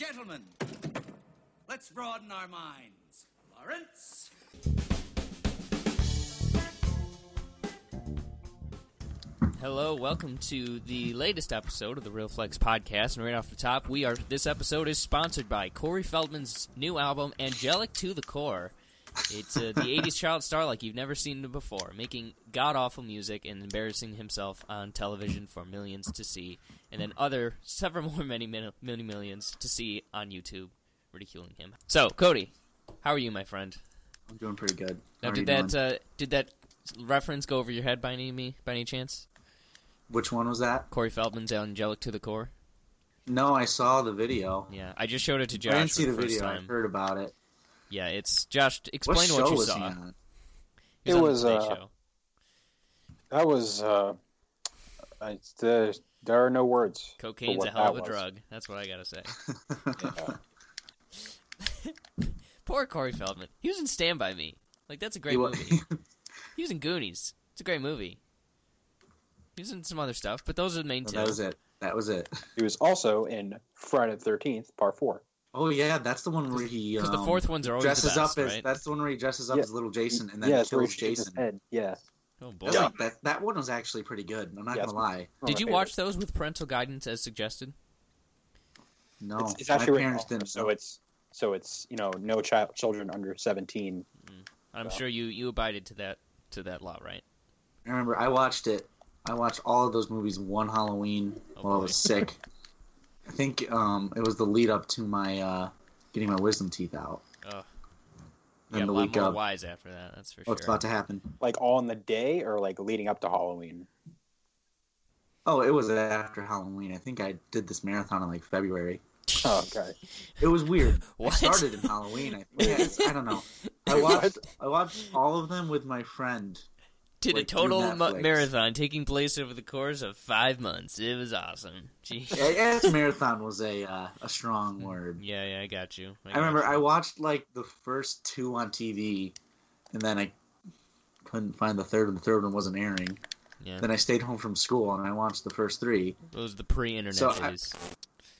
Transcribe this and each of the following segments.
Gentlemen, let's broaden our minds. Lawrence? Hello, welcome to the latest episode of the Real Flex podcast. And right off the top, we are this episode is sponsored by Corey Feldman's new album, Angelic to the Core. It's uh, the '80s child star like you've never seen him before, making god awful music and embarrassing himself on television for millions to see, and then other several more many many, millions to see on YouTube, ridiculing him. So, Cody, how are you, my friend? I'm doing pretty good. Now, did that uh, did that reference go over your head by any me by any chance? Which one was that? Corey Feldman's Angelic to the Core. No, I saw the video. Yeah, I just showed it to Josh I didn't see the first video. time. I heard about it. Yeah, it's Josh. Explain what what, show you was saw. he on? It was, Today uh, Show. That was uh, I, there, there are no words. for Cocaine's a hell of a was. drug. That's what I gotta say. Poor Corey Feldman. He was in Stand by Me. Like that's a great He movie. He was in Goonies. It's a great movie. He was in some other stuff, but those are the main two. that was it. That was it. He was also in Friday the Thirteenth Part Four. Oh yeah, that's the one where he Because the um, fourth ones are always dresses the best, up as right? that's the one where he dresses up Yeah. as little Jason and then yeah, it's where he kills shaves Jason. head. Yeah. Oh boy! That's like- that that one was actually pretty good. I'm not Yeah, gonna lie. Did you watch those with parental guidance as suggested? No, It's, it's my actually written parents off, didn't. So it's so it's you know no child children under seventeen. I'm Yeah. sure you you abided to that to that law, right? I remember I watched it. I watched all of those movies one Halloween Oh, while I was sick. I think um, it was the lead up to my uh, getting my wisdom teeth out. Ugh. And yeah, the a lot week more of wise after that. That's for sure. what's sure. about to happen. Like all in the day or like leading up to Halloween. Oh, it was after Halloween. I think I did this marathon in like February. Oh, okay. It was weird. What? I started in Halloween. I, yeah, I don't know. I watched I watched all of them with my friend. Did a total ma- marathon taking place over the course of five months. It was awesome. Gee. I guess marathon was a uh, a strong word. Yeah, yeah, I got you. I remember got I you. watched like the first two on TV, and then I couldn't find the third, and the third one wasn't airing. Yeah, Then I stayed home from school and I watched the first three. those the pre-internet So I- days.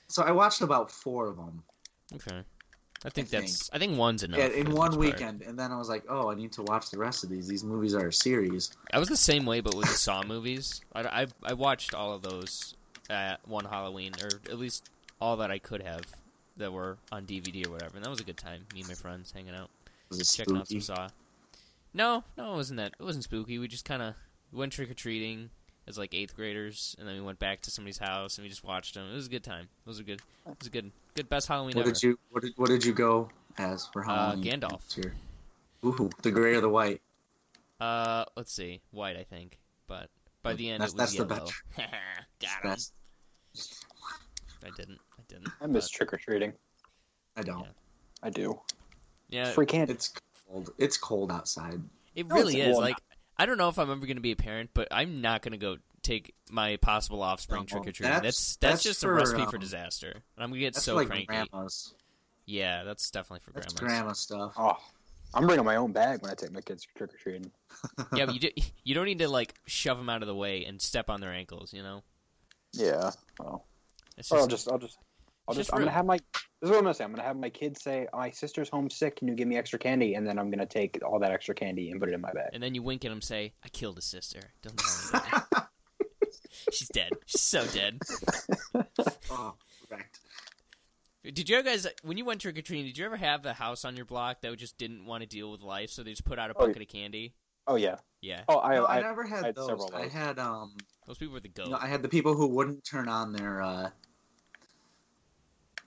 So I watched about four of them. Okay, I think I that's. I think one's enough. Yeah, in one most part. weekend, and then I was like, "Oh, I need to watch the rest of these. These movies are a series." I was the same way, but with the Saw movies. I, I, I watched all of those at one Halloween, or at least all that I could have that were on DVD or whatever. And that was a good time. Me and my friends hanging out, checking out some Saw. No, no, it wasn't that. It wasn't spooky. We just kind of went trick or treating as like eighth graders, and then we went back to somebody's house and we just watched them. It was a good time. It was a good. It was a good, good best Halloween What ever. did you what did, what did you go as for Uh, Halloween? Gandalf. this? Ooh, the gray or the white? Uh, let's see, white, I think, but by the end That's- it was that's the yellow. Got him. I didn't. I didn't. I miss but- trick or treating. I don't. Yeah. I do. Yeah, Free candy. It's cold. It's cold outside. It really it's- is. well, Like, I don't know if I'm ever going to be a parent, but I'm not going to go take my possible offspring No, trick or treating. that's- That's, that's that's just for, a recipe for um, disaster. And I'm going to get That's so like cranky. grandma's. Yeah, that's definitely for grandmas. That's grandmas. grandma stuff. Oh, I'm bringing my own bag when I take my kids trick or treating. yeah, but you do, you don't need to like shove them out of the way and step on their ankles. You know, Yeah. Well, it's or just, I'll just I'll just I'll just, just I'm gonna have my this is what I'm gonna say. I'm gonna have my kids say, "My sister's homesick. Can you give me extra candy?" And then I'm gonna take all that extra candy and put it in my bag. and then you wink at them, say, "I killed a sister. Don't tell anybody. She's dead. She's so dead." Oh, correct. Did you guys, when you went trick or treating, did you ever have a house on your block that just didn't want to deal with life, so they just put out a Oh, bucket of candy? Oh yeah. Yeah, Oh, I no, I, I, never had, I had those. several I had um, those people were the goat. you know, I had the people who wouldn't turn on their uh,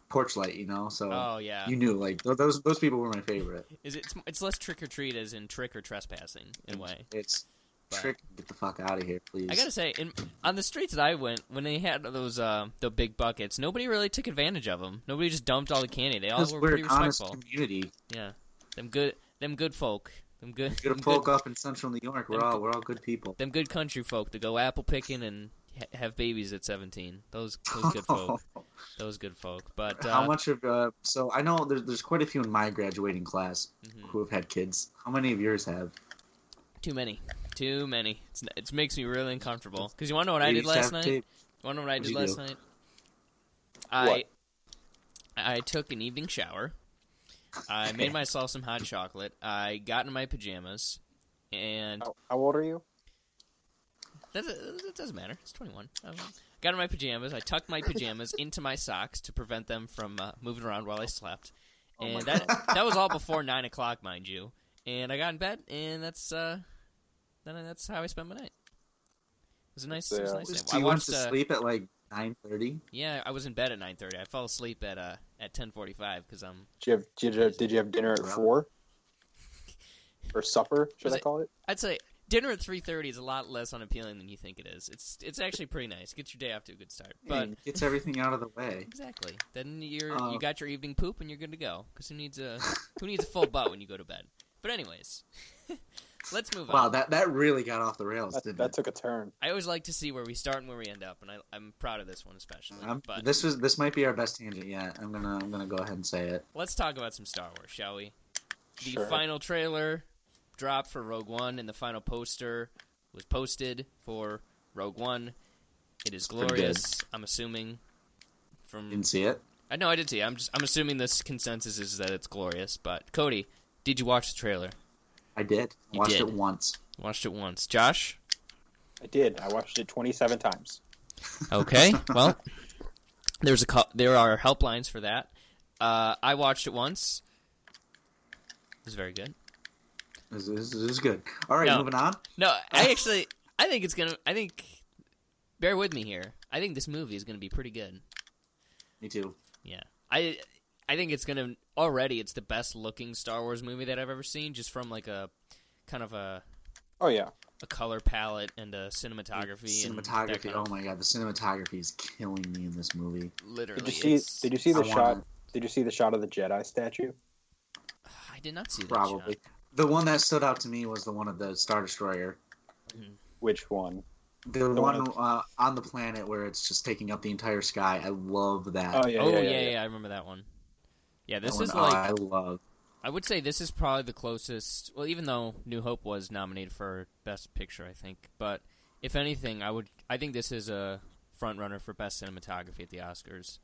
porch light. You know, so oh yeah, you knew like those those people were my favorite. is it? It's, it's less trick or treat as in trick or trespassing in a way. It's But- trick. Get the fuck out of here, please. I gotta say, in, on the streets that I went, when they had those uh, the big buckets, nobody really took advantage of them. Nobody just dumped all the candy. They all were we're pretty respectful. community. Yeah, them good, them good folk, them good, Good them folk good, up in central New York. We're them all good- we're all good people. them good country folk to go apple picking and ha- have babies at seventeen. Those those good folk, those good folk. But uh, How much of uh, so I know there's there's quite a few in my graduating class Mhm. who have had kids. How many of yours have? Too many, too many. It's, it makes me really uncomfortable. Because you want to know what I did last night? You want to know what I did you last do? night? I, What? I I took an evening shower. I made myself some hot chocolate. I got in my pajamas, and How, how old are you? that, that doesn't matter. It's 21. Um, got in my pajamas. I tucked my pajamas into my socks to prevent them from uh, moving around while I slept. Oh And my that that was all before nine o'clock, mind you. And I got in bed, and that's uh, then that's how I spent my night. It was a nice, it was a nice Just- night. you I went watched. to Uh, sleep at like nine thirty. yeah, I was in bed at nine thirty. I fell asleep at uh at ten forty five because I'm. Did you have did you have, did you have dinner at four? Or supper, should Was I call it? I'd say dinner at three thirty is a lot less unappealing than you think it is. It's it's actually pretty nice. Gets your day off to a good start. But But gets everything out of the way. exactly, then you're Uh, you got your evening poop and you're good to go. Because who needs a who needs a full butt when you go to bed? But anyways, let's move on. Wow, that that really got off the rails, That, didn't that it? took a turn. I always like to see where we start and where we end up, and I, I'm proud of this one especially. I'm- but this was this might be our best tangent yet. I'm gonna I'm gonna go ahead and say it. let's talk about some Star Wars, shall we? The Sure. final trailer dropped for Rogue One, and the final poster was posted for Rogue One. It is pretty glorious. I'm assuming from Didn't see it. Uh, I know I did see. it. I'm just I'm assuming this consensus is that it's glorious. But Cody, did you watch the trailer? I did. You Watched did. it once. Watched it once. Josh? I did. I watched it 27 times. Okay. well, there's a cou- there are helplines for that. Uh, I watched it once. It was very good. This, this, this is good. All right, No. moving on. No, I actually I think it's gonna. I think. Bear with me here. I think this movie is gonna be pretty good. Me too. Yeah, I I think it's gonna already. It's the best looking Star Wars movie that I've ever seen, just from like a kind of a Oh yeah. a color palette and a cinematography. and Cinematography. kind Oh my god, the cinematography is killing me in this movie. Literally, Did you see? Did you see the I shot? wanna- Did you see the shot of the Jedi statue? I did not see that Probably. shot. The one that stood out to me was the one of the Star Destroyer. Which one? The, The one one of- uh, on the planet where it's just taking up the entire sky. I love that. Oh yeah. oh yeah, yeah, yeah, yeah, I remember that one. Yeah, this is like I love. I would say this is probably the closest. Well, even though New Hope was nominated for Best Picture, I think, but if anything, I would. I think this is a front runner for Best Cinematography at the Oscars.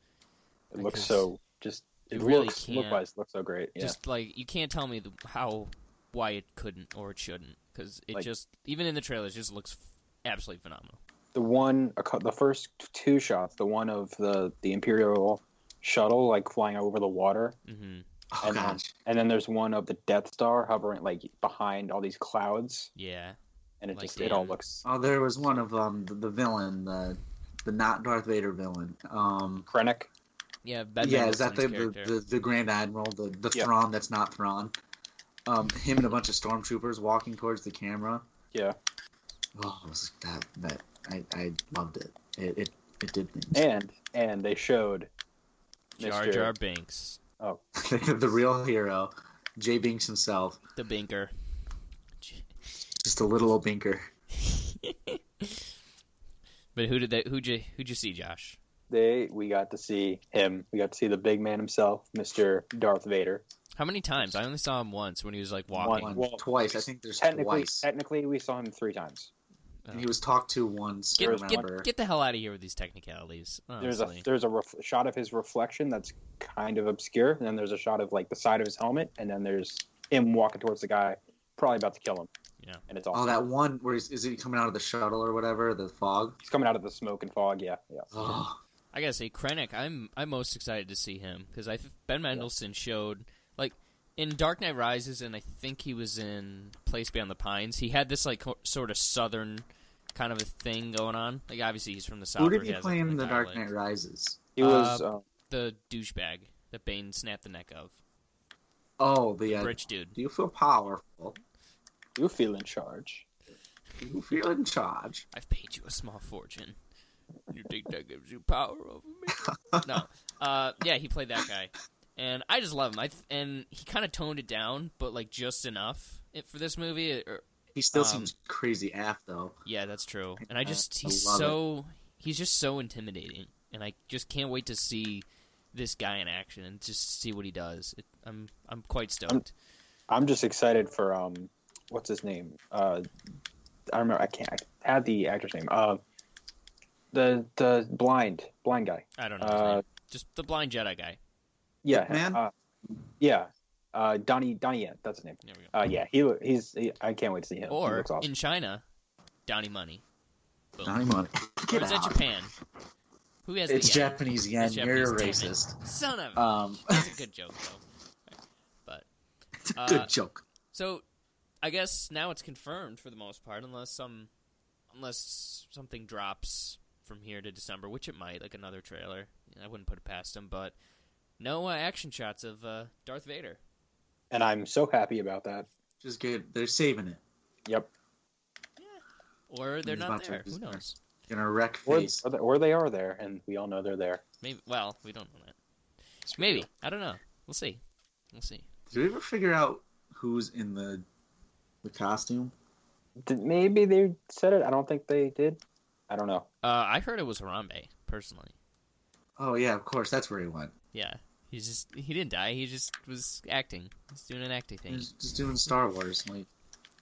It looks so just. you It really looks can't- look wise looks so great. Yeah. Just like you can't tell me the, how why it couldn't or it shouldn't because it Like- just even in the trailers just looks f- absolutely phenomenal. the one, the first two shots, the one of the the Imperial shuttle like flying over the water, hmm Oh and then, gosh. and then there's one of the Death Star hovering like behind all these clouds, Yeah, and it Like, just it all looks Oh, there was one of um the, the villain, the the not Darth Vader villain. Um, Krennic. yeah. Ben yeah, is that the, the, the the Grand Admiral, the the Yeah. Thrawn that's not Thrawn? Um, him and a bunch of stormtroopers walking towards the camera. Yeah, Oh, it was that that I, I loved it. It it, it did things. and and they showed Jar Mr. Jar Binks, Oh, the real hero, Jay Binks himself, the Binker. just a little old binker. But who did they? Who'd you who'd you see, Josh? they we got to see him. We got to see the big man himself, Mr. Darth Vader. How many times? I only saw him once when he was like walking. One, Well, twice. I think there's Technically, twice. technically, we saw him three times. And he was talked to once. Get, get, get the hell out of here with these technicalities. There's a there's a ref- shot of his reflection that's kind of obscure, and then there's a shot of like the side of his helmet, and then there's him walking towards the guy, probably about to kill him. Yeah. and it's Oh, that one where he's, is he coming out of the shuttle or whatever? The fog. He's coming out of the smoke and fog. Yeah, yeah. Oh, I gotta say, Krennic. I'm I'm most excited to see him because I Ben Mendelsohn showed like in Dark Knight Rises, and I think he was in Place Beyond the Pines. He had this like co- sort of southern kind of a thing going on. Like obviously he's from the south. who did he has, play in The Dark. Knight Rises? He was. Uh, Uh, The douchebag that Bane snapped the neck of. Oh, the uh, Rich dude. Do you feel powerful? Do you feel in charge. Do you feel in charge? I've paid you a small fortune. You think that gives you power over me? no. Uh, yeah, he played that guy, and I just love him. I th- and he kind of toned it down, but like just enough it, for this movie. It- or- He still Um, seems crazy af though. yeah, that's true. And I just I he's it. so he's just so intimidating, and I just can't wait to see this guy in action and just see what he does. It, I'm I'm quite stoked. I'm just excited for um, what's his name? Uh, I remember. I can't. I had the actor's name. Uh, the the blind blind guy. I don't know. His Uh, name. Just the blind Jedi guy. Yeah, Man? uh, yeah. Uh, Donnie Donnie Yen, that's his name. There we go. Uh, yeah, he he's he, I can't wait to see him. or looks awesome. in China, Donnie Money. Boom. Donnie Money. Or Get is that. Japan? Who has It's the? Japanese yen. It's You're a Japanese, damn it. racist. Son of. Um, That's a good joke though. But it's a Uh, good joke. so, I guess now it's confirmed for the most part, unless some, unless something drops from here to December, which it might, like another trailer. I wouldn't put it past them, but no uh, action shots of uh, Darth Vader. and I'm so happy about that. Just good. They're saving it. Yep. Or they're He's not there. Who knows? Gonna wreck Or, face. or, they, or they are there, and we all know they're there. Maybe. Well, we don't know that. Maybe. I don't know. We'll see. We'll see. Did we ever figure out who's in the the costume? Did, maybe they said it. I don't think they did. I don't know. Uh, I heard it was Harambe personally. Oh yeah, of course. That's where he went. Yeah, he's just he didn't die. He just was acting. He's doing an acting thing. He's just doing Star Wars. Like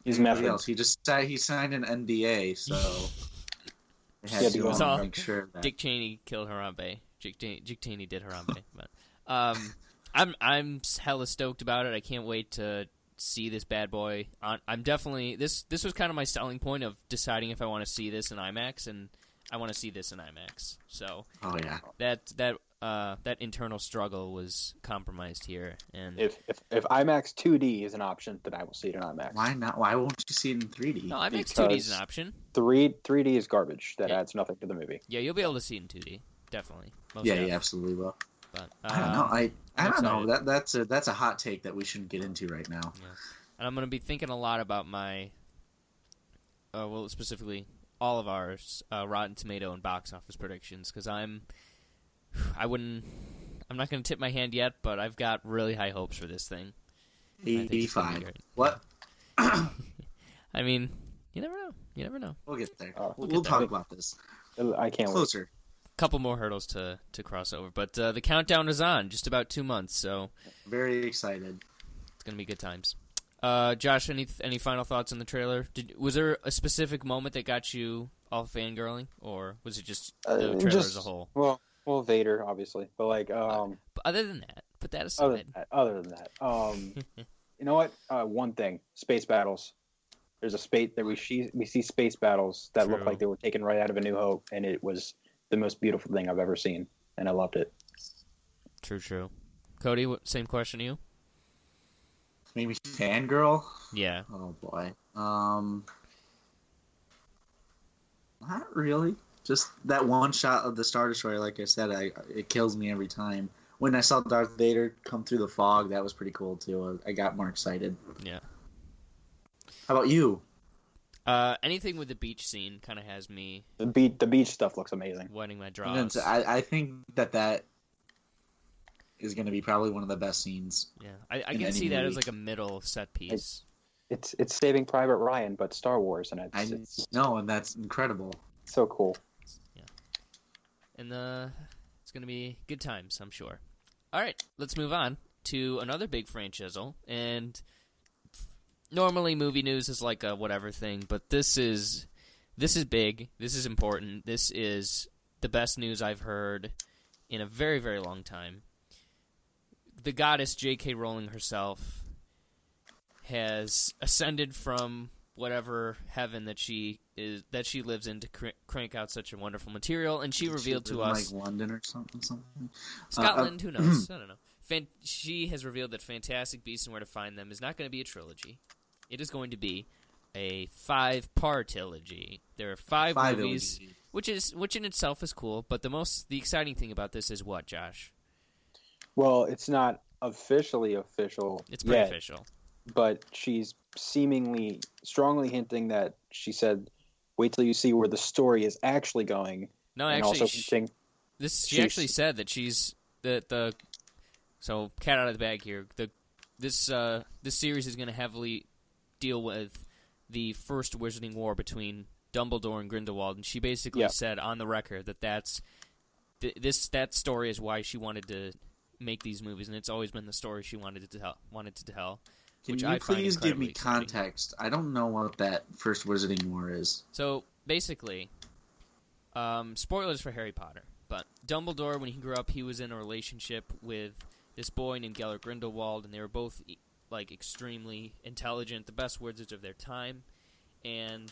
He's everybody method. else. He just si- he signed an NDA, so they had Yeah, to because- go all make sure that Dick Cheney killed Harambe. Dick, Cheney- Dick Cheney did Harambe. but um, I'm I'm hella stoked about it. I can't wait to see this bad boy. I'm definitely this. This was kind of my selling point of deciding if I want to see this in IMAX, and I want to see this in IMAX. So Oh yeah. that that uh, that internal struggle was compromised here, and If, if if IMAX 2D is an option, then I will see it in IMAX. Why not? Why won't you see it in 3D? no, IMAX 2D is an option. Three 3D is garbage. That Yeah. adds nothing to the movie. Yeah, you'll be able to see it in 2D, definitely. Most yeah, def. yeah, absolutely will. But, I don't know. um, I I don't know. That that's a that's a hot take that we shouldn't get into right now. and I'm going to be thinking a lot about my, uh, well, specifically all of ours, uh, Rotten Tomato and box office predictions, because I'm, I wouldn't, I'm not going to tip my hand yet, but I've got really high hopes for this thing. think it's gonna be 85. What? I mean, you never know. You never know. We'll get there. Oh, we'll we'll we'll get talk there. about this I can't wait. closer. Couple more hurdles to to cross over, but uh, the countdown is on. Just about two months, so Very excited. it's gonna be good times. Uh, Josh, any any final thoughts on the trailer? Did was there a specific moment that got you all fangirling, or was it just the Uh, trailer just- as a whole? Well, well, Vader, obviously, but like, um, But other than that, put that other aside. than that, other than that, um, you know what? Uh, one thing: space battles. There's a space that we see we see space battles that look like they were taken right out of A New Hope, and it was the most beautiful thing I've ever seen, and I loved it. True, true. Cody, what, same question to you? Maybe fangirl. Yeah. Oh boy. Um. Not really. Just that one shot of the Star Destroyer. Like I said, I it kills me every time. When I saw Darth Vader come through the fog, that was pretty cool too. I got more excited. Yeah. How about you? Uh, anything with the beach scene kind of has me The beach, the beach stuff looks amazing. wetting my I'm gonna draws. I, I think that that is going to be probably one of the best scenes. yeah, I, I can any see that as like a middle set piece. It's it's Saving Private Ryan, but Star Wars, and it's, I it's know, and that's incredible. so cool. And uh, it's gonna be good times, I'm sure. All right, let's move on to another big franchise, and normally movie news is like a whatever thing, but this is this is big. This is important. This is the best news I've heard in a very very long time. The goddess J.K. Rowling herself has ascended from whatever heaven that she is that she lives in to cr- crank out such a wonderful material, and she revealed to in, us like London or something. Something. Scotland. uh, who knows? I don't know. Fan- she has revealed that Fantastic Beasts and Where to Find Them is not going to be a trilogy. It is going to be a five-part trilogy. There are five, Five movies, movies. which is which in itself is cool. But the most the exciting thing about this is what, Josh? Well, it's not officially official It's pretty yet, official. But she's seemingly strongly hinting that she said, "Wait till you see where the story is actually going," No, and actually, also sh- This she actually said that she's that the so cat out of the bag here. The this uh this series is going to heavily deal with the first Wizarding War between Dumbledore and Grindelwald, and she basically Yeah. said on the record that that's th- this that story is why she wanted to make these movies, and it's always been the story she wanted to tell. Wanted to tell. Can which you I please give me exciting. context? I don't know what that first Wizarding War is. So basically, um, spoilers for Harry Potter. But Dumbledore, when he grew up, he was in a relationship with this boy named Gellert Grindelwald, and they were both like extremely intelligent, the best wizards of their time, and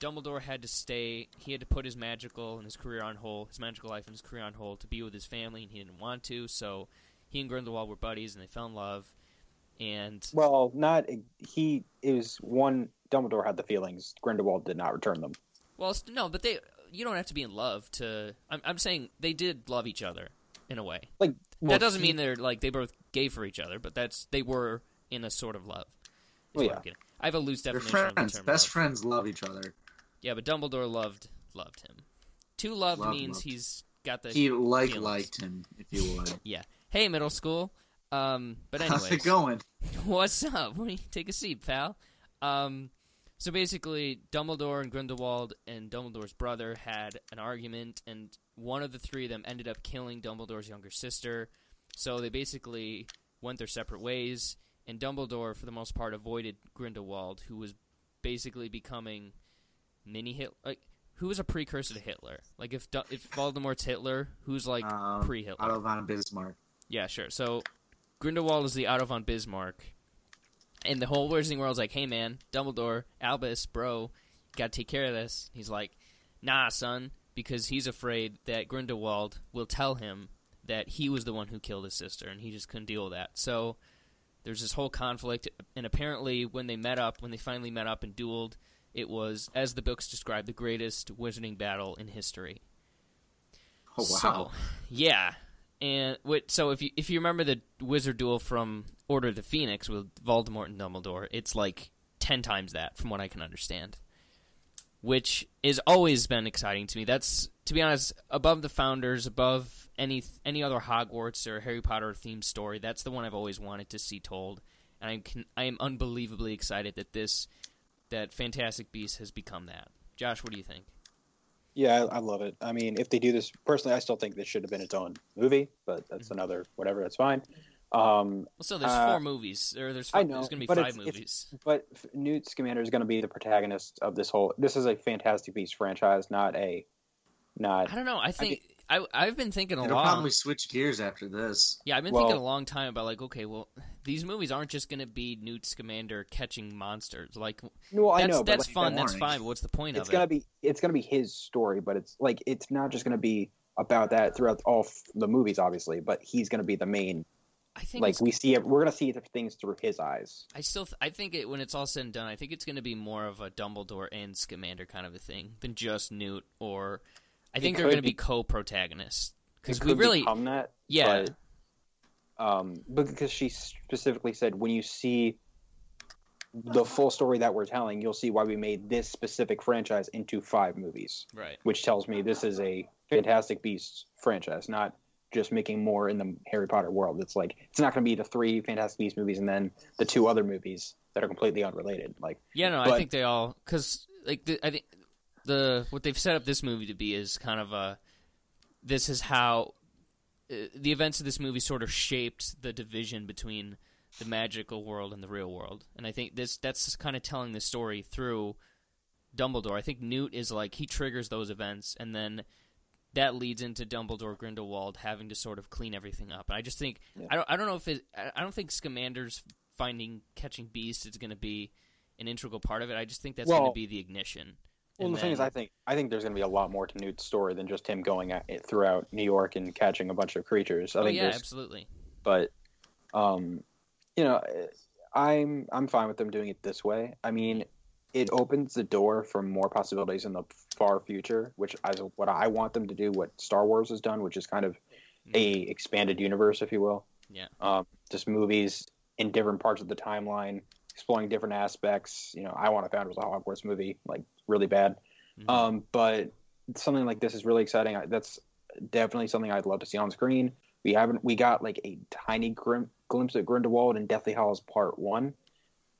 Dumbledore had to stay. He had to put his magical and his career on hold, his magical life and his career on hold to be with his family, and he didn't want to. So he and Grindelwald were buddies, and they fell in love. And Well, not he. It was one. Dumbledore had the feelings. Grindelwald did not return them. well, no, but they you don't have to be in love to. I'm, I'm saying they did love each other in a way. Like well, that doesn't he- mean they're like they both gay for each other, but that's they were in a sort of love. is oh, Well, yeah. I'm getting. I have a loose They're definition of the term Best love. friends love each other. Yeah, but Dumbledore loved loved him. To love Love means loved. he's got the He like feelings. liked him, if you would. yeah. Hey, middle school. Um, but How's it going? what's up? Take a seat, pal. Um, so basically, Dumbledore and Grindelwald and Dumbledore's brother had an argument, and one of the three of them ended up killing Dumbledore's younger sister. So they basically went their separate ways, and Dumbledore, for the most part, avoided Grindelwald, who was basically becoming mini Hitler. Like, who was a precursor to Hitler? Like, if if Voldemort's Hitler, who's like Um, pre-Hitler? Otto von Bismarck. Yeah, sure. So Grindelwald is the Otto von Bismarck, and the whole Wizarding World's like, "Hey, man, Dumbledore, Albus, bro, gotta take care of this." He's like, "Nah, son," because he's afraid that Grindelwald will tell him that he was the one who killed his sister, and he just couldn't deal with that. So there's this whole conflict, and apparently, when they met up, when they finally met up and dueled, it was, as the books describe, the greatest wizarding battle in history. Oh wow. So, yeah, and? So if you if you remember the wizard duel from Order of the Phoenix with Voldemort and Dumbledore, it's like ten times that, from what I can understand. Which has always been exciting to me. That's to be honest, above the Founders, above any any other Hogwarts or Harry Potter themed story. That's the one I've always wanted to see told, and I can I am unbelievably excited that this that Fantastic Beast has become that. Josh, what do you think? Yeah, I, I love it. I mean, if they do this, personally, I still think this should have been its own movie, but that's Mm-hmm. another whatever. That's fine. Um, Well, so there's Uh, four movies, or there's I know, there's going to be but five it's- it's- movies. but f- Newt Scamander is going to be the protagonist of this whole. This is a Fantastic Beasts franchise, not a, not. I don't know. I think I, I've been thinking a It'll lot. probably switch gears after this. Yeah, I've been Well- thinking a long time about like, okay, well, these movies aren't just going to be Newt Scamander catching monsters. Like, No, I that's know, that's like, fun. That's boring. fine. But what's the point it's of gonna it? be it's gonna be his story, but it's like it's not just gonna be about that throughout all f- the movies, obviously. But he's gonna be the main. I think Like we see it, we're gonna see things through his eyes. I still th- I think it when it's all said and done, I think it's going to be more of a Dumbledore and Scamander kind of a thing than just Newt. Or I think they're going to be be- co-protagonists because we really become that. yeah. but, um, because she specifically said when you see the full story that we're telling, you'll see why we made this specific franchise into five movies, right. which tells me this is a Fantastic Beasts franchise, not just making more in the Harry Potter world. It's like it's not going to be the three Fantastic Beasts movies and then the two other movies that are completely unrelated. Like Yeah, no, I think they all because like the, I think the what they've set up this movie to be is kind of a this is how uh, the events of this movie sort of shaped the division between the magical world and the real world, and I think this that's kind of telling the story through Dumbledore. I think Newt is like he triggers those events, and then that leads into Dumbledore Grindelwald having to sort of clean everything up. And I just think Yeah. I don't I don't know if it I don't think Scamander's finding catching beasts is going to be an integral part of it. I just think that's going to be the ignition. Well, And the thing is, I think I think there's going to be a lot more to Newt's story than just him going at it throughout New York and catching a bunch of creatures. I oh think yeah, there's, absolutely. but um, you know, I'm I'm fine with them doing it this way. I mean, it opens the door for more possibilities in the far future, which is what I want them to do. What Star Wars has done, which is kind of a expanded universe, if you will. Yeah. Um, just movies in different parts of the timeline, exploring different aspects. You know, I want to found was a Hogwarts movie, like really bad. Mhm. Um, but something like this is really exciting. I, that's definitely something I'd love to see on screen. We haven't. We got like a tiny grim, glimpse of Grindelwald in Deathly Hallows Part One,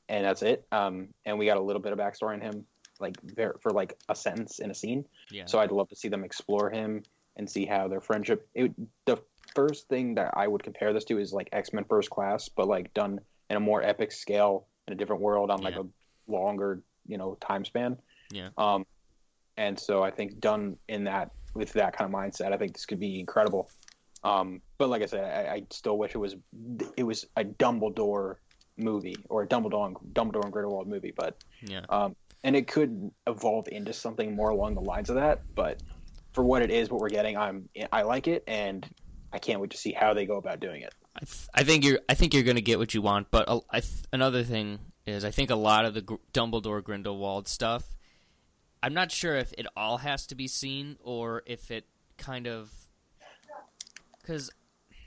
and that's it. Um, and we got a little bit of backstory on him, like ver for like a sentence in a scene. yeah. So I'd love to see them explore him and see how their friendship. It, the first thing that I would compare this to is like X Men First Class, but like done in a more epic scale in a different world on like Yeah. a longer, you know, time span. Yeah. Um, and so I think done in that with that kind of mindset, I think this could be incredible. Um, but like I said, I, I still wish it was it was a Dumbledore movie or a Dumbledore Dumbledore and Grindelwald movie. But Yeah. um, and it could evolve into something more along the lines of that. But for what it is, what we're getting, I'm I like it, and I can't wait to see how they go about doing it. I, th- I think you're I think you're going to get what you want, but th- another thing is I think a lot of the Gr- Dumbledore Grindelwald stuff I'm not sure if it all has to be seen or if it kind of cuz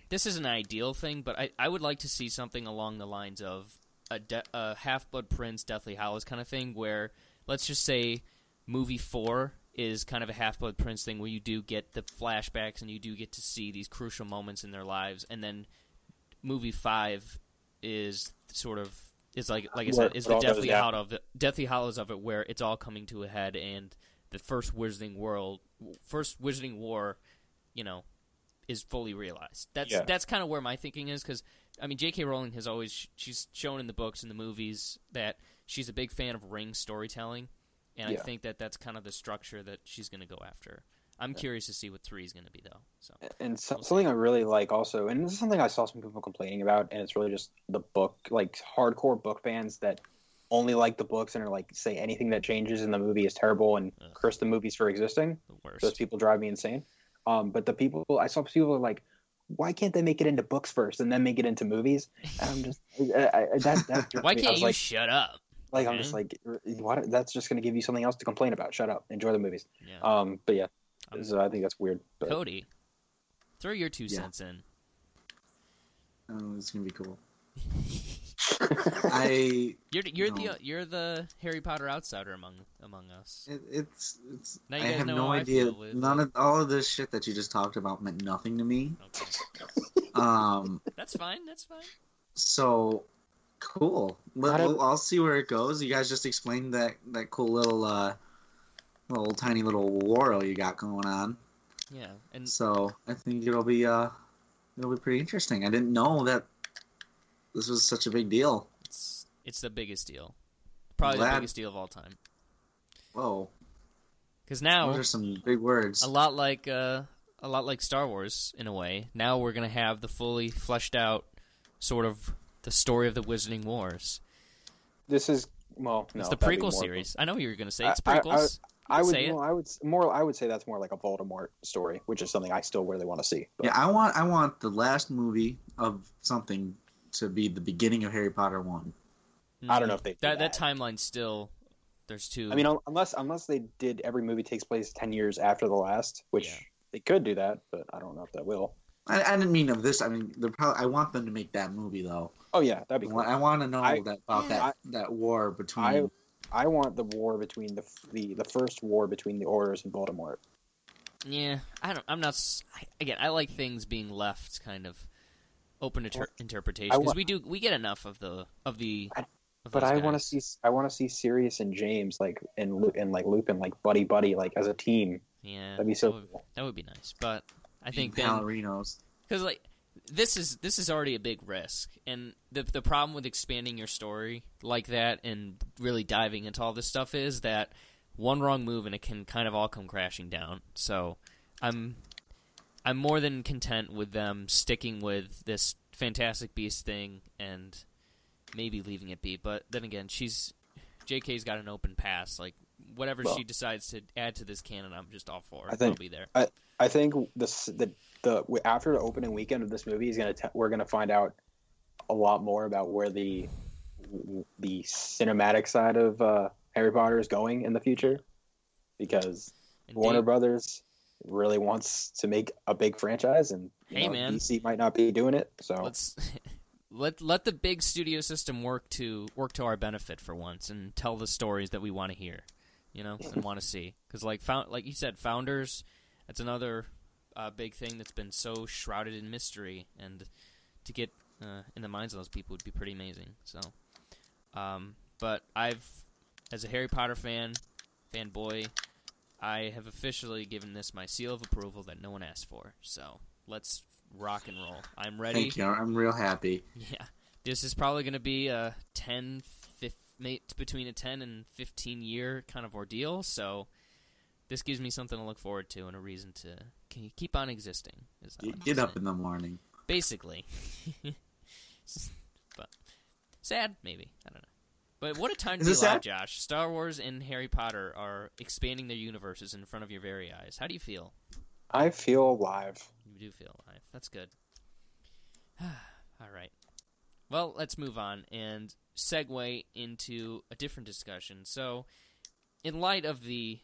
this is an ideal thing, but I, I would like to see something along the lines of a, de- a Half Blood Prince, Deathly Hallows kind of thing, where let's just say movie four is kind of a Half Blood Prince thing where you do get the flashbacks and you do get to see these crucial moments in their lives, and then movie five is sort of is like like I said is the Deathly out of it, Deathly Hallows of it, where it's all coming to a head and the first Wizarding World, first Wizarding War, you know, is fully realized. That's Yeah. that's kind of where my thinking is because I mean J.K. Rowling has always she's shown in the books and the movies that she's a big fan of ring storytelling, and I think that that's kind of the structure that she's going to go after. I'm curious to see what three is going to be though. So And so, We'll see. something I really like also, and this is something I saw some people complaining about, and it's really just the book, like hardcore book fans that only like the books and are like say anything that changes in the movie is terrible and Ugh. curse the movies for existing. the worst. Those people drive me insane. Um, but the people I saw people are like, why can't they make it into books first and then make it into movies? And I'm just I, I, that, that Why can't you like, shut up? like I'm just like what? That's just going to give you something else to complain about. Shut up. Enjoy the movies. Yeah. Um, but yeah, Um, so I think that's weird. But Cody, throw your two Yeah. cents in. Oh, it's gonna be cool. I You're you're No. the you're the Harry Potter outsider among among us. it, it's it's. Now you I have know no idea. None of all of this shit that you just talked about meant nothing to me. Okay, Um. that's fine. That's fine. So cool. Let, well, I'll see where it goes. You guys just explained that that cool little uh little tiny little war you got going on. Yeah, and So I think it'll be uh it'll be pretty interesting. I didn't know that this was such a big deal. it's it's the biggest deal, probably the biggest deal of all time. Whoa, Because now those are some big words. a lot like uh, a lot like Star Wars in a way. Now we're gonna have the fully fleshed out sort of the story of the Wizarding Wars. this is well, no, it's the prequel more- series. I know what you were gonna say. It's I- I- prequels. I would, say it. well, I would more. I would say that's more like a Voldemort story, which is something I still really want to see. But Yeah, I want I want the last movie of something to be the beginning of Harry Potter one. I don't know mm-hmm. if they that that that. timeline still. There's two. I mean, unless unless they did every movie takes place ten years after the last, which Yeah. they could do that, but I don't know if that will. I, I didn't mean of this. I mean, they're probably. I want them to make that movie though. Oh yeah, that'd I be cool. want, I want to know I- that about that that war between. I I want the war between the the the first war between the Orders and Voldemort. Yeah, I don't. I'm not. s- I, again, I like things being left kind of open to ter- interpretation because we do we get enough of the of the. Of But I want to see I want to see Sirius and James like and and like Lupin like buddy buddy like as a team. Yeah, That'd be so That would, cool. that would be nice, but I think then Pallerinos. because like this is this is already a big risk, and the the problem with expanding your story like that and really diving into all this stuff is that one wrong move and it can kind of all come crashing down. So I'm I'm more than content with them sticking with this Fantastic Beast thing and maybe leaving it be. But then again, she's J.K.'s got an open pass. Like whatever Well- she decides to add to this canon, I'm just all for. It. I think- I'll be there. I think this the the after the opening weekend of this movie is gonna t- we're gonna find out a lot more about where the the cinematic side of uh, Harry Potter is going in the future because And Warner Brothers really wants to make a big franchise and Hey, know, man. DC might not be doing it so let's let let the big studio system work to work to our benefit for once and tell the stories that we want to hear, you know, and want to see. Because like found like you said, founders, that's another uh, big thing that's been so shrouded in mystery, and to get uh, in the minds of those people would be pretty amazing. So, um, but I've as a Harry Potter fan, fanboy. I have officially given this my seal of approval that no one asked for. So let's rock and roll. I'm ready. Thank you. I'm real happy. Yeah, this is probably going to be a 10, fif- ma- between a 10 and 15 year kind of ordeal. So this gives me something to look forward to and a reason to can keep on existing. is how You I'm get up in the morning. basically. but sad, maybe I don't know. But what a time to be alive, sad? Josh! Star Wars and Harry Potter are expanding their universes in front of your very eyes. How do you feel? I feel alive. You do feel alive. That's good. All right. Well, let's move on and segue into a different discussion. So, in light of the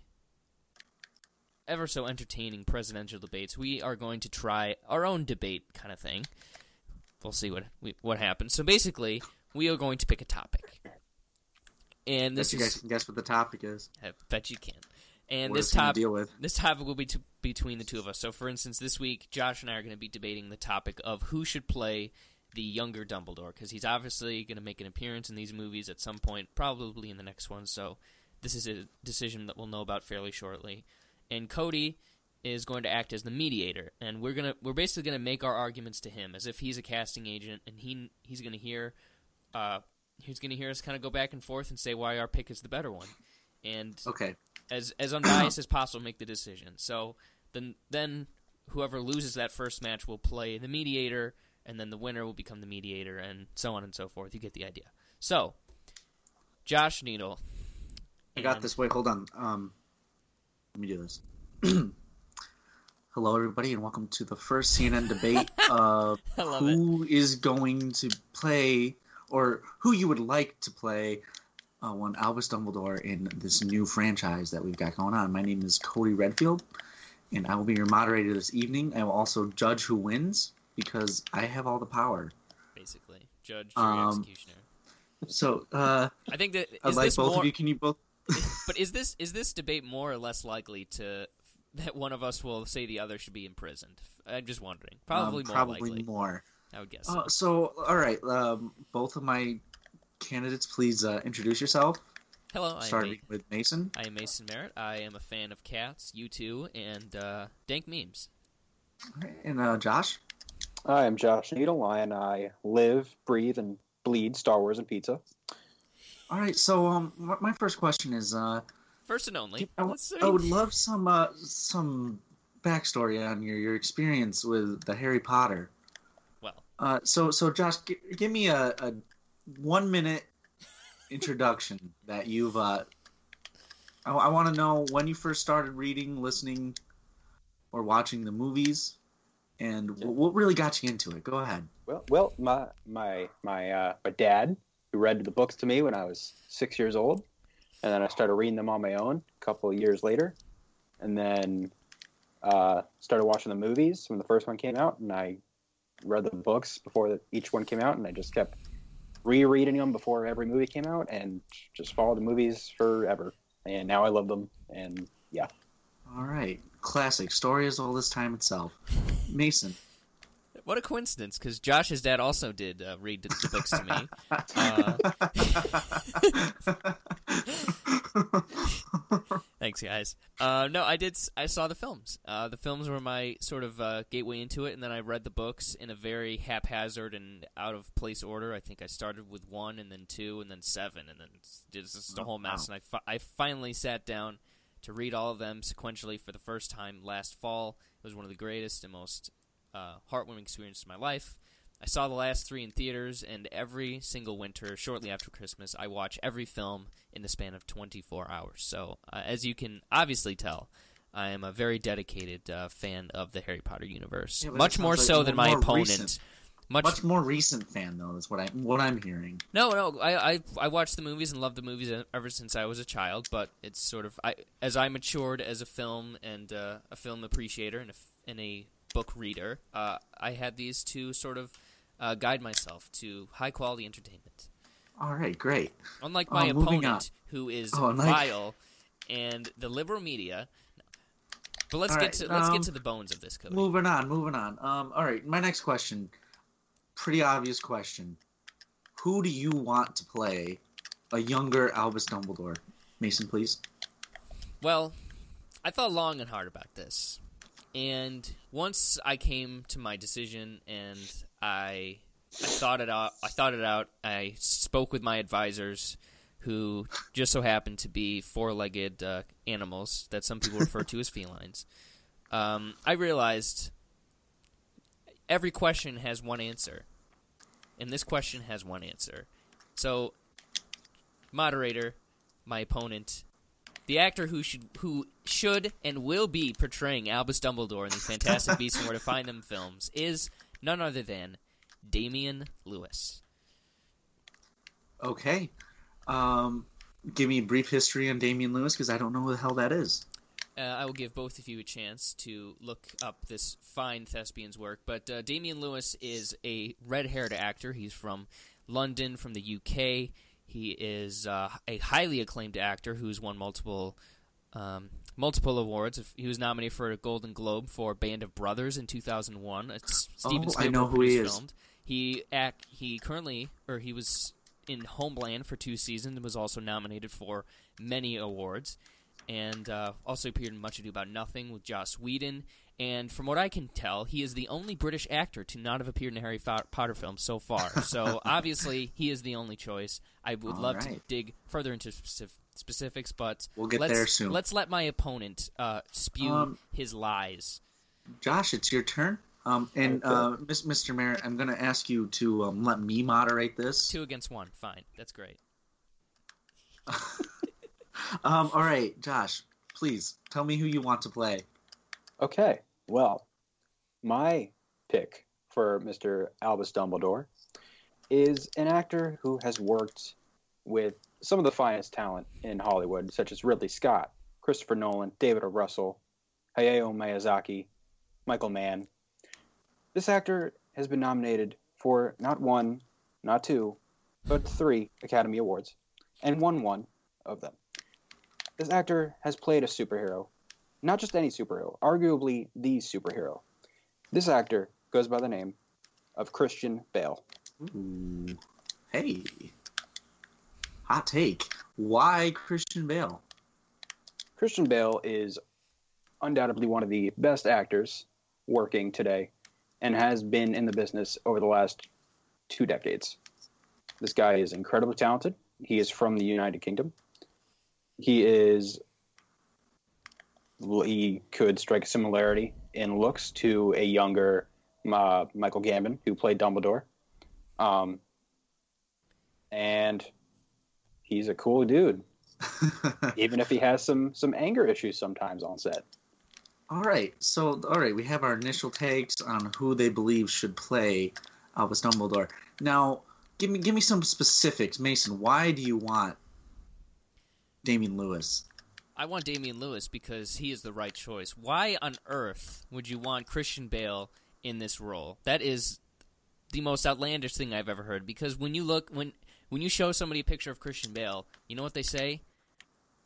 ever so entertaining presidential debates, we are going to try our own debate kind of thing. We'll see what we, what happens. So basically, we are going to pick a topic, and this you is guys can guess what the topic is. I bet you can. And What this topic deal with. this topic will be to, between the two of us. So, for instance, this week, Josh and I are going to be debating the topic of who should play the younger Dumbledore, because he's obviously going to make an appearance in these movies at some point, probably in the next one. So, this is a decision that we'll know about fairly shortly. And Cody is going to act as the mediator, and we're gonna we're basically going to make our arguments to him as if he's a casting agent, and he he's going to hear uh, he's to hear us kind of go back and forth and say why our pick is the better one. And Okay. as as unbiased as possible make the decision. So then then whoever loses that first match will play the mediator and then the winner will become the mediator and so on and so forth. You get the idea. So Josh Needle. I got this. Wait, hold on. Um, let me do this. Hello, everybody, and welcome to the first CNN debate of I love it. who is going to play, or who you would like to play, uh, one Albus Dumbledore in this new franchise that we've got going on. My name is Cody Redfield, and I will be your moderator this evening. I will also judge who wins because I have all the power. Basically, judge, jury, Um, executioner. So, uh, I think that I'd like this both more, of you. Can you both? but is this is this debate more or less likely to that one of us will say the other should be imprisoned? I'm just wondering. Probably um, more probably likely. more. I would guess. Uh, so, all right, um, both of my candidates, please uh, introduce yourself. Hello, I'm Starting Ma- with Mason. I am Mason Merritt. I am a fan of cats, U2, and uh, dank memes. All right, and uh, Josh. I am Josh Needle, and I live, breathe, and bleed Star Wars and pizza. All right, so um, my my first question is, uh, First and only. I, w- I would love some uh, some backstory on your, your experience with the Harry Potter. Well, Uh, so so Josh, g- give me a, a one minute introduction that you've. Uh, I, I want to know when you first started reading, listening, or watching the movies, and Yeah. wh- what really got you into it. Go ahead. Well, well, my my my uh, my dad, who read the books to me when I was six years old, and then I started reading them on my own a couple of years later, and then uh, started watching the movies when the first one came out, and I read the books before the, each one came out, and I just kept rereading them before every movie came out, and just followed the movies forever, and now I love them, and yeah. All right, classic story is all this time itself. Mason. What a coincidence, because Josh's dad also did uh, read the, the books to me. Thanks, guys. Uh, no, I did. I saw the films. Uh, the films were my sort of uh, gateway into it, and then I read the books in a very haphazard and out of place order. I think I started with one, and then two, and then seven, and then just a Oh, whole mess. And I, fi- I finally sat down to read all of them sequentially for the first time last fall. It was one of the greatest and most uh, heartwarming experience in my life. I saw the last three in theaters, and every single winter, shortly after Christmas, I watch every film in the span of 24 hours. So, uh, as you can obviously tell, I am a very dedicated uh, fan of the Harry Potter universe. Yeah, Much more like so more- than my opponent. recent. Much, Much more recent fan though. That's what I what I'm hearing. no, no. I, I I watched the movies and loved the movies ever since I was a child. But it's sort of I as I matured as a film and uh, a film appreciator and a, and a book reader, uh, I had these to sort of uh, guide myself to high quality entertainment. All right, great. Unlike my Oh, moving on. opponent, who is Oh, nice. vile, and the liberal media. But let's All get right, to let's um, get to the bones of this, Cody. Moving on, moving on. Um, all right, my next question. Pretty obvious question. Who do you want to play a younger Albus Dumbledore? Mason, please. Well, I thought long and hard about this. And once I came to my decision and I I thought it out I thought it out, I spoke with my advisors who just so happened to be four-legged uh, animals that some people refer to as felines. um, I realized every question has one answer, and this question has one answer. So, moderator, my opponent, the actor who should who should and will be portraying Albus Dumbledore in the Fantastic Beasts and Where to Find Them films is none other than Damian Lewis. Okay. Um, give me a brief history on Damian Lewis because I don't know who the hell that is. Uh, I will give both of you a chance to look up this fine thespian's work. But uh, Damian Lewis is a red-haired actor. He's from London, from the UK. He is uh, a highly acclaimed actor who's won multiple um, multiple awards. He was nominated for a Golden Globe for Band of Brothers in 2001. It's Steven Oh, I know who he produced is. filmed. He act he currently or he was in Homeland for two seasons and was also nominated for many awards. And uh, also appeared in Much Ado About Nothing with Joss Whedon. And from what I can tell, he is the only British actor to not have appeared in a Harry Potter film so far. So obviously, he is the only choice. I would All love to dig further into specif- specifics, but We'll get let's, there soon. Let's let my opponent uh, spew Um, his lies. Josh, it's your turn. Um, and Okay. uh, Mr. Merritt, I'm going to ask you to um, let me moderate this. Two against one. Fine. That's great. Um, all right, Josh, please tell me who you want to play. Okay, well, my pick for Mr. Albus Dumbledore is an actor who has worked with some of the finest talent in Hollywood, such as Ridley Scott, Christopher Nolan, David O. Russell, Hayao Miyazaki, Michael Mann. This actor has been nominated for not one, not two, but three Academy Awards, and won one of them. This actor has played a superhero not just any superhero, arguably the superhero. This actor goes by the name of Christian Bale. Ooh. Hey. Hot take. Why Christian Bale? Christian Bale is undoubtedly one of the best actors working today and has been in the business over the last two decades. This guy is incredibly talented. He is from the United Kingdom. He is he could strike a similarity in looks to a younger uh, Michael Gambon who played Dumbledore. Um, and he's a cool dude even if he has some some anger issues sometimes on set. all right, so all right, we have our initial takes on who they believe should play Albus Dumbledore. Now, give me give me some specifics, Mason. Why do you want Damian Lewis? I want Damian Lewis because he is the right choice. Why on earth would you want Christian Bale in this role? That is the most outlandish thing I've ever heard. Because when you look when when you show somebody a picture of Christian Bale, you know what they say?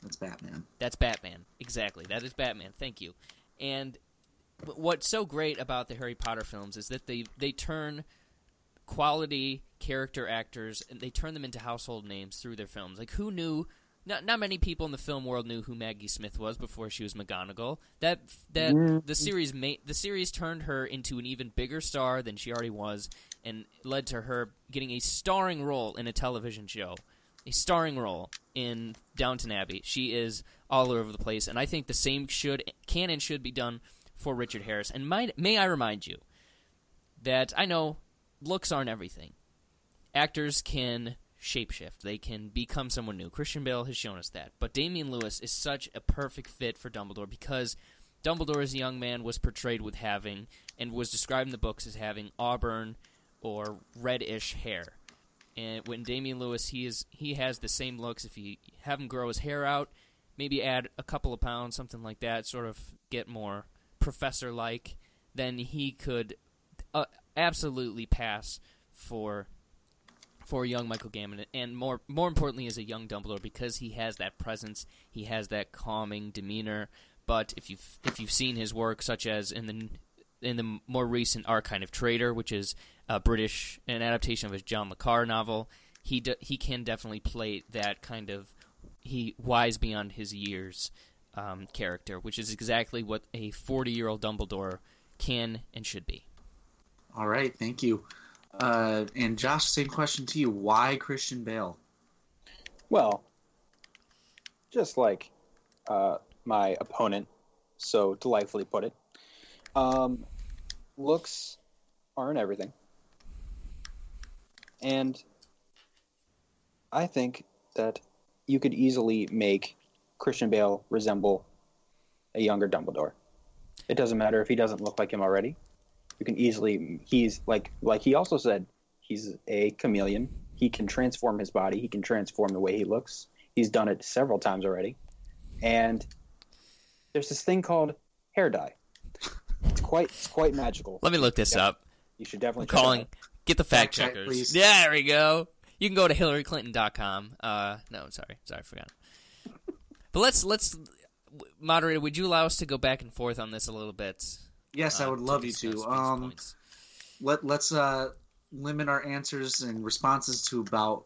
That's Batman. That's Batman. Exactly. That is Batman. Thank you. And what's so great about the Harry Potter films is that they they turn quality character actors and they turn them into household names through their films. Like who knew not not many people in the film world knew who Maggie Smith was before she was McGonagall. That that mm. the series made the series turned her into an even bigger star than she already was and led to her getting a starring role in a television show a starring role in Downton Abbey. She is all over the place, and I think the same should can and should be done for Richard Harris. And might, may I remind you that I know looks aren't everything. Actors can shapeshift; they can become someone new. Christian Bale has shown us that, but Damian Lewis is such a perfect fit for Dumbledore because Dumbledore, as a young man, was portrayed with having and was described in the books as having auburn or reddish hair. And when Damian Lewis, he is he has the same looks. If you have him grow his hair out, maybe add a couple of pounds, something like that, sort of get more professor like, then he could uh, absolutely pass for for young Michael Gambon, and more more importantly, as a young Dumbledore, because he has that presence, he has that calming demeanor. But if you've if you've seen his work, such as in the in the more recent Our Kind of Traitor, which is a British an adaptation of his John le Carre novel, he de- he can definitely play that kind of he wise beyond his years um, character, which is exactly what a forty year old Dumbledore can and should be. All right, thank you. Uh, and Josh, same question to you. Why Christian Bale? Well, just like uh, my opponent so delightfully put it, Um, looks aren't everything, and I think that you could easily make Christian Bale resemble a younger Dumbledore. It doesn't matter if he doesn't look like him already. You can easily he's like like he also said he's a chameleon. He can transform his body. He can transform the way he looks. He's done it several times already. And there's this thing called hair dye. It's quite it's quite magical. Let me look this Yeah. up. You should definitely I'm check it calling. Get the fact Fact checkers. Yeah, there we go. You can go to HillaryClinton.com. Uh, no, sorry, sorry, I forgot. But let's let's moderator. Would you allow us to go back and forth on this a little bit? Yes, I uh, would love you to. Um, points? let let's uh limit our answers and responses to about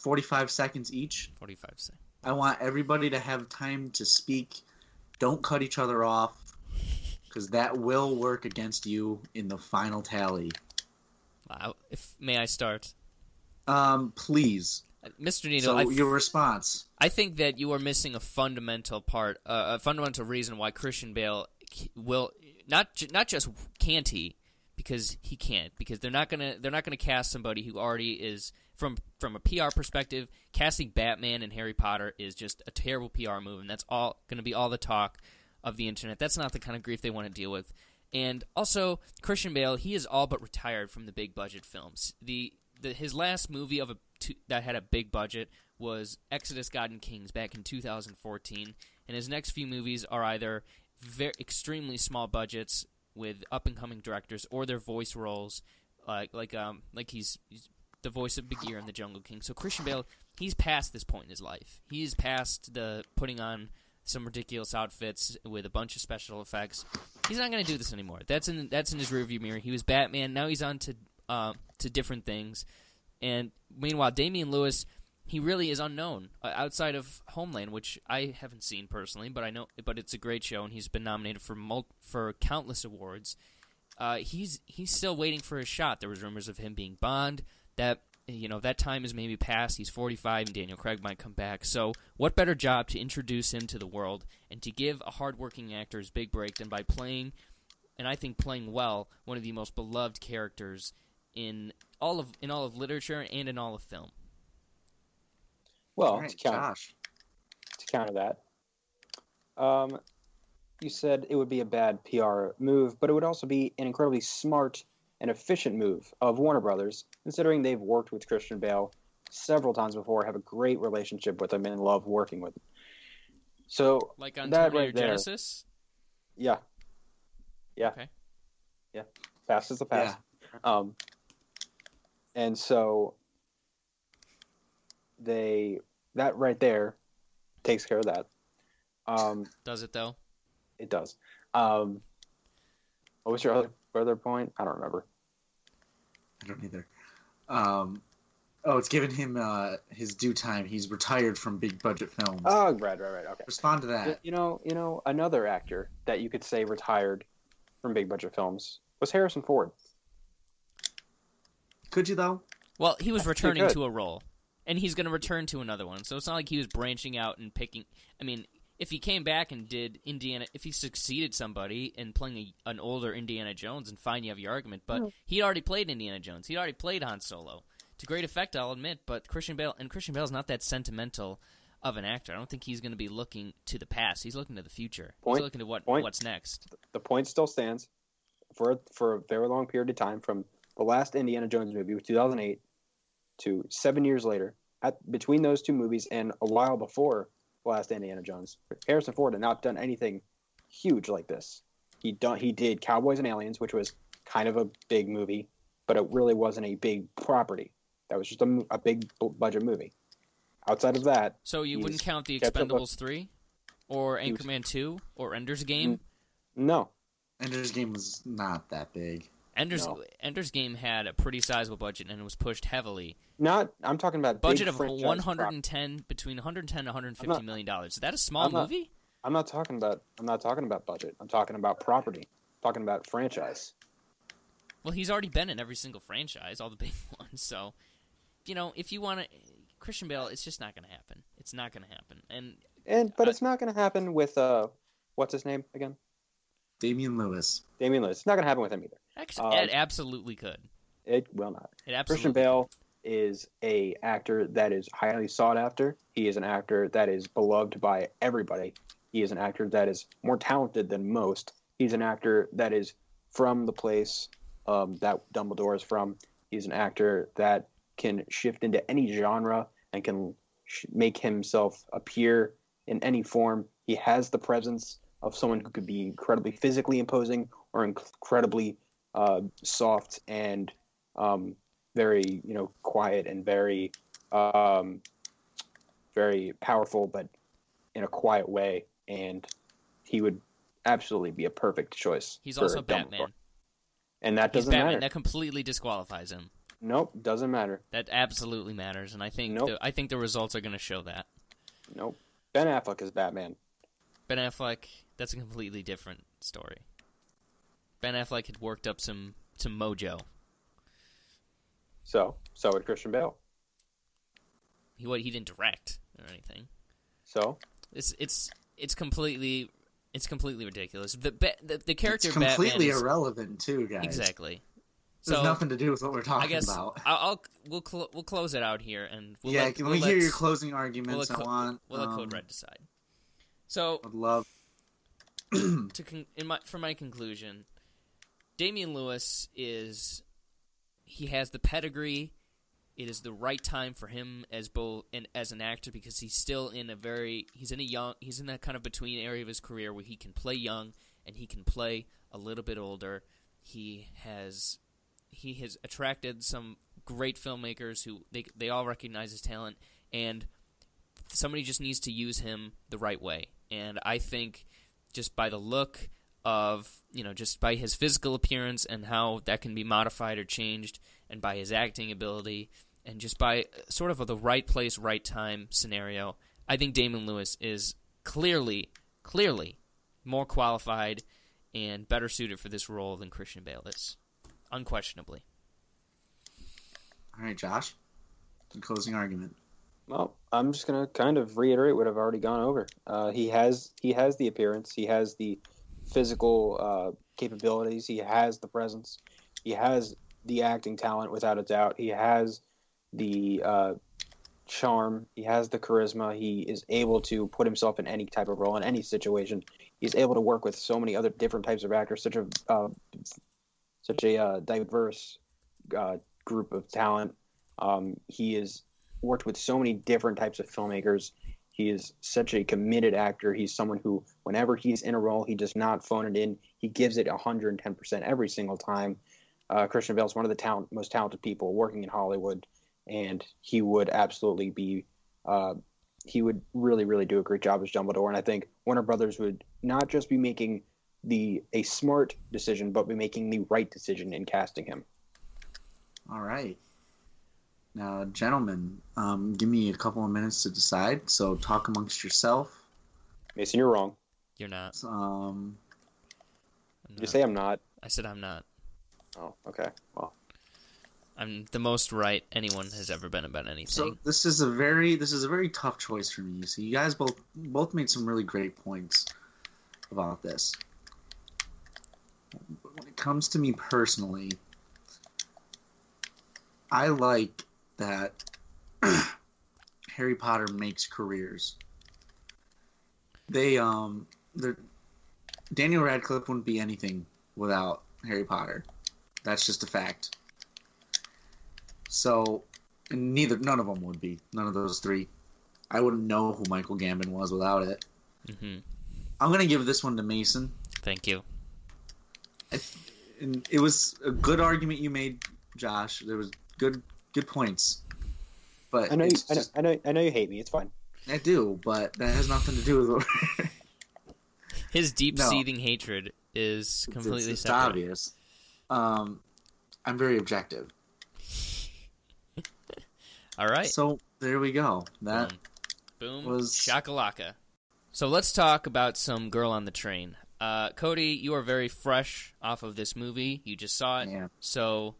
45 seconds each. Forty-five. Say. I want everybody to have time to speak. Don't cut each other off because that will work against you in the final tally. Wow. If may I start, Um, please. Uh, Mr. Nino? So I, your response. I think that you are missing a fundamental part, uh, a fundamental reason why Christian Bale will not ju- not just can't he, because he can't, because they're not gonna they're not gonna cast somebody who already is from from a PR perspective. Casting Batman and Harry Potter is just a terrible PR move, and that's all gonna be all the talk of the internet. That's not the kind of grief they want to deal with. And also, Christian Bale, he is all but retired from the big budget films. The, the his last movie of a two, that had a big budget was Exodus: God and Kings back in 2014, and his next few movies are either very extremely small budgets with up and coming directors or their voice roles, like like um like he's, he's the voice of Bagheera in The Jungle King. So Christian Bale, he's past this point in his life. He's past the putting on some ridiculous outfits with a bunch of special effects. He's not going to do this anymore. That's in that's in his rearview mirror. He was Batman. Now he's on to uh, to different things. And meanwhile, Damian Lewis, he really is unknown uh, outside of Homeland, which I haven't seen personally, but I know, but it's a great show, and he's been nominated for mul- for countless awards. Uh, he's he's still waiting for his shot. There was rumors of him being Bond. That you know that time is maybe past. He's 45, and Daniel Craig might come back. So, what better job to introduce him to the world and to give a hardworking actor his big break than by playing, and I think playing well, one of the most beloved characters in all of in all of literature and in all of film. Well, All right, to counter Josh. to counter that, um, you said it would be a bad PR move, but it would also be an incredibly smart and efficient move of Warner Brothers, considering they've worked with Christian Bale several times before, have a great relationship with him, and love working with him. So Like on That Terminator right there. Genesis. yeah, yeah, Okay. yeah, fast as the pass. Um, and so they that right there takes care of that. Um, Does it though? it does. Um, what was your other other point? I don't remember. I don't either. Um, oh, it's given him uh, his due time. He's retired from big budget films. Oh, right, right, right. Okay. Respond to that. You know, you know, another actor that you could say retired from big budget films was Harrison Ford. Could you though? Well, he was I think he returning to a role, and he's going to return to another one. So it's not like he was branching out and picking. I mean, if he came back and did Indiana, if he succeeded somebody in playing a, an older Indiana Jones, and fine, you have your argument. But oh. he'd already played Indiana Jones. He'd already played Han Solo to great effect, I'll admit. But Christian Bale and Christian Bale's not that sentimental of an actor. I don't think he's going to be looking to the past. He's looking to the future. Point- he's looking to what point. what's next. The point still stands for for a very long period of time from the last Indiana Jones movie, 2008, to seven years later. At between those two movies and a while before the last Indiana Jones, Harrison Ford had not done anything huge like this. He done he did Cowboys and Aliens, which was kind of a big movie, but it really wasn't a big property. That was just a, a big budget movie. Outside of that, So you wouldn't count the kept up with- Expendables three, or He was- two, or Ender's mm, Game. no, Ender's Game was not that big. Ender's No. Ender's Game had a pretty sizable budget and it was pushed heavily. not. I'm talking about Budget big of franchise 110 between 110 and 150 not, million dollars. Is that a small I'm not- movie? I'm not talking about. I'm not talking about budget. I'm talking about property. I'm talking about franchise. Well, he's already been in every single franchise, all the big ones. So, you know, if you want to Christian Bale, it's just not going to happen. It's not going to happen. And And but Uh, it's not going to happen with uh, what's his name again? Damian Lewis. Damian Lewis. It's not going to happen with him either. Actually, Um, it absolutely could. It will not. It absolutely Christian Bale is a actor that is highly sought after. He is an actor that is beloved by everybody. He is an actor that is more talented than most. He's an actor that is from the place um, that Dumbledore is from. He's an actor that can shift into any genre and can sh- make himself appear in any form. He has the presence of someone who could be incredibly physically imposing or incredibly uh, soft and um, very you know quiet and very um, very powerful, but in a quiet way. And he would absolutely be a perfect choice. He's also Dumbledore. Batman. and that doesn't Batman. matter. That completely disqualifies him. Nope, doesn't matter. That absolutely matters, and I think Nope. the, I think the results are going to show that. Nope. Ben Affleck is Batman. Ben Affleck, that's a completely different story. Ben Affleck had worked up some some mojo. So so would Christian Bale. He what he didn't direct or anything. So It's it's it's completely it's completely ridiculous. The the, the character It's completely Batman is, irrelevant too, guys. exactly. There's So nothing to do with what we're I talking guess about. I'll, I'll we'll cl- we'll close it out here and we'll yeah, let, can we'll hear let- your closing we'll arguments? I want. we'll let um, Code Red decide. So I'd love. to con- in my for my conclusion, Damian Lewis is he has the pedigree. It is the right time for him as both and as an actor because he's still in a very he's in a young he's in that kind of between area of his career where he can play young and he can play a little bit older. He has he has attracted some great filmmakers who they they all recognize his talent and somebody just needs to use him the right way. And I think just by the look of, you know, just by his physical appearance and how that can be modified or changed, and by his acting ability, and just by sort of the right place, right time scenario, I think Damian Lewis is clearly, clearly more qualified and better suited for this role than Christian Bale is. Unquestionably. All right, Josh. The closing argument. Well, I'm just gonna kind of reiterate what I've already gone over. Uh, he has he has the appearance, he has the physical uh, capabilities, he has the presence, he has the acting talent without a doubt. He has the uh, charm, he has the charisma. He is able to put himself in any type of role in any situation. He's able to work with so many other different types of actors, such a uh, such a uh, diverse uh, group of talent. Um, he has worked with so many different types of filmmakers. He is such a committed actor. He's someone who, whenever he's in a role, he does not phone it in. He gives it 110% every single time. Uh, Christian Bale is one of the talent, most talented people working in Hollywood, and he would absolutely be. Uh, he would really, really do a great job as Dumbledore. And I think Warner Brothers would not just be making the a smart decision, but be making the right decision in casting him. All right. Now, gentlemen, um, give me a couple of minutes to decide. So talk amongst yourself. Mason, you're wrong. You're not. Um, I'm You say I'm not. I said I'm not. Oh, okay. Well, I'm the most right anyone has ever been about anything. so this is a very this is a very tough choice for me. So you guys both both made some really great points about this. But when it comes to me personally, I like that Harry Potter makes careers. They um they're Daniel Radcliffe wouldn't be anything without Harry Potter. That's just a fact. So, and neither none of them would be. None of those three. I wouldn't know who Michael Gambon was without it. Mm-hmm. I'm gonna give this one to Mason. Thank you. And it was a good argument you made, Josh. There was good good points. But I know, you, it's I know, I know, I know you hate me. It's fine. I do, but that has nothing to do with what His deep No. seething hatred is completely it's, it's separate. obvious. Um, I'm very objective. All right. So there we go. That Boom. Boom. was- Shakalaka. So let's talk about some Girl on the Train. Uh, Cody, you are very fresh off of this movie. You just saw it. yeah, So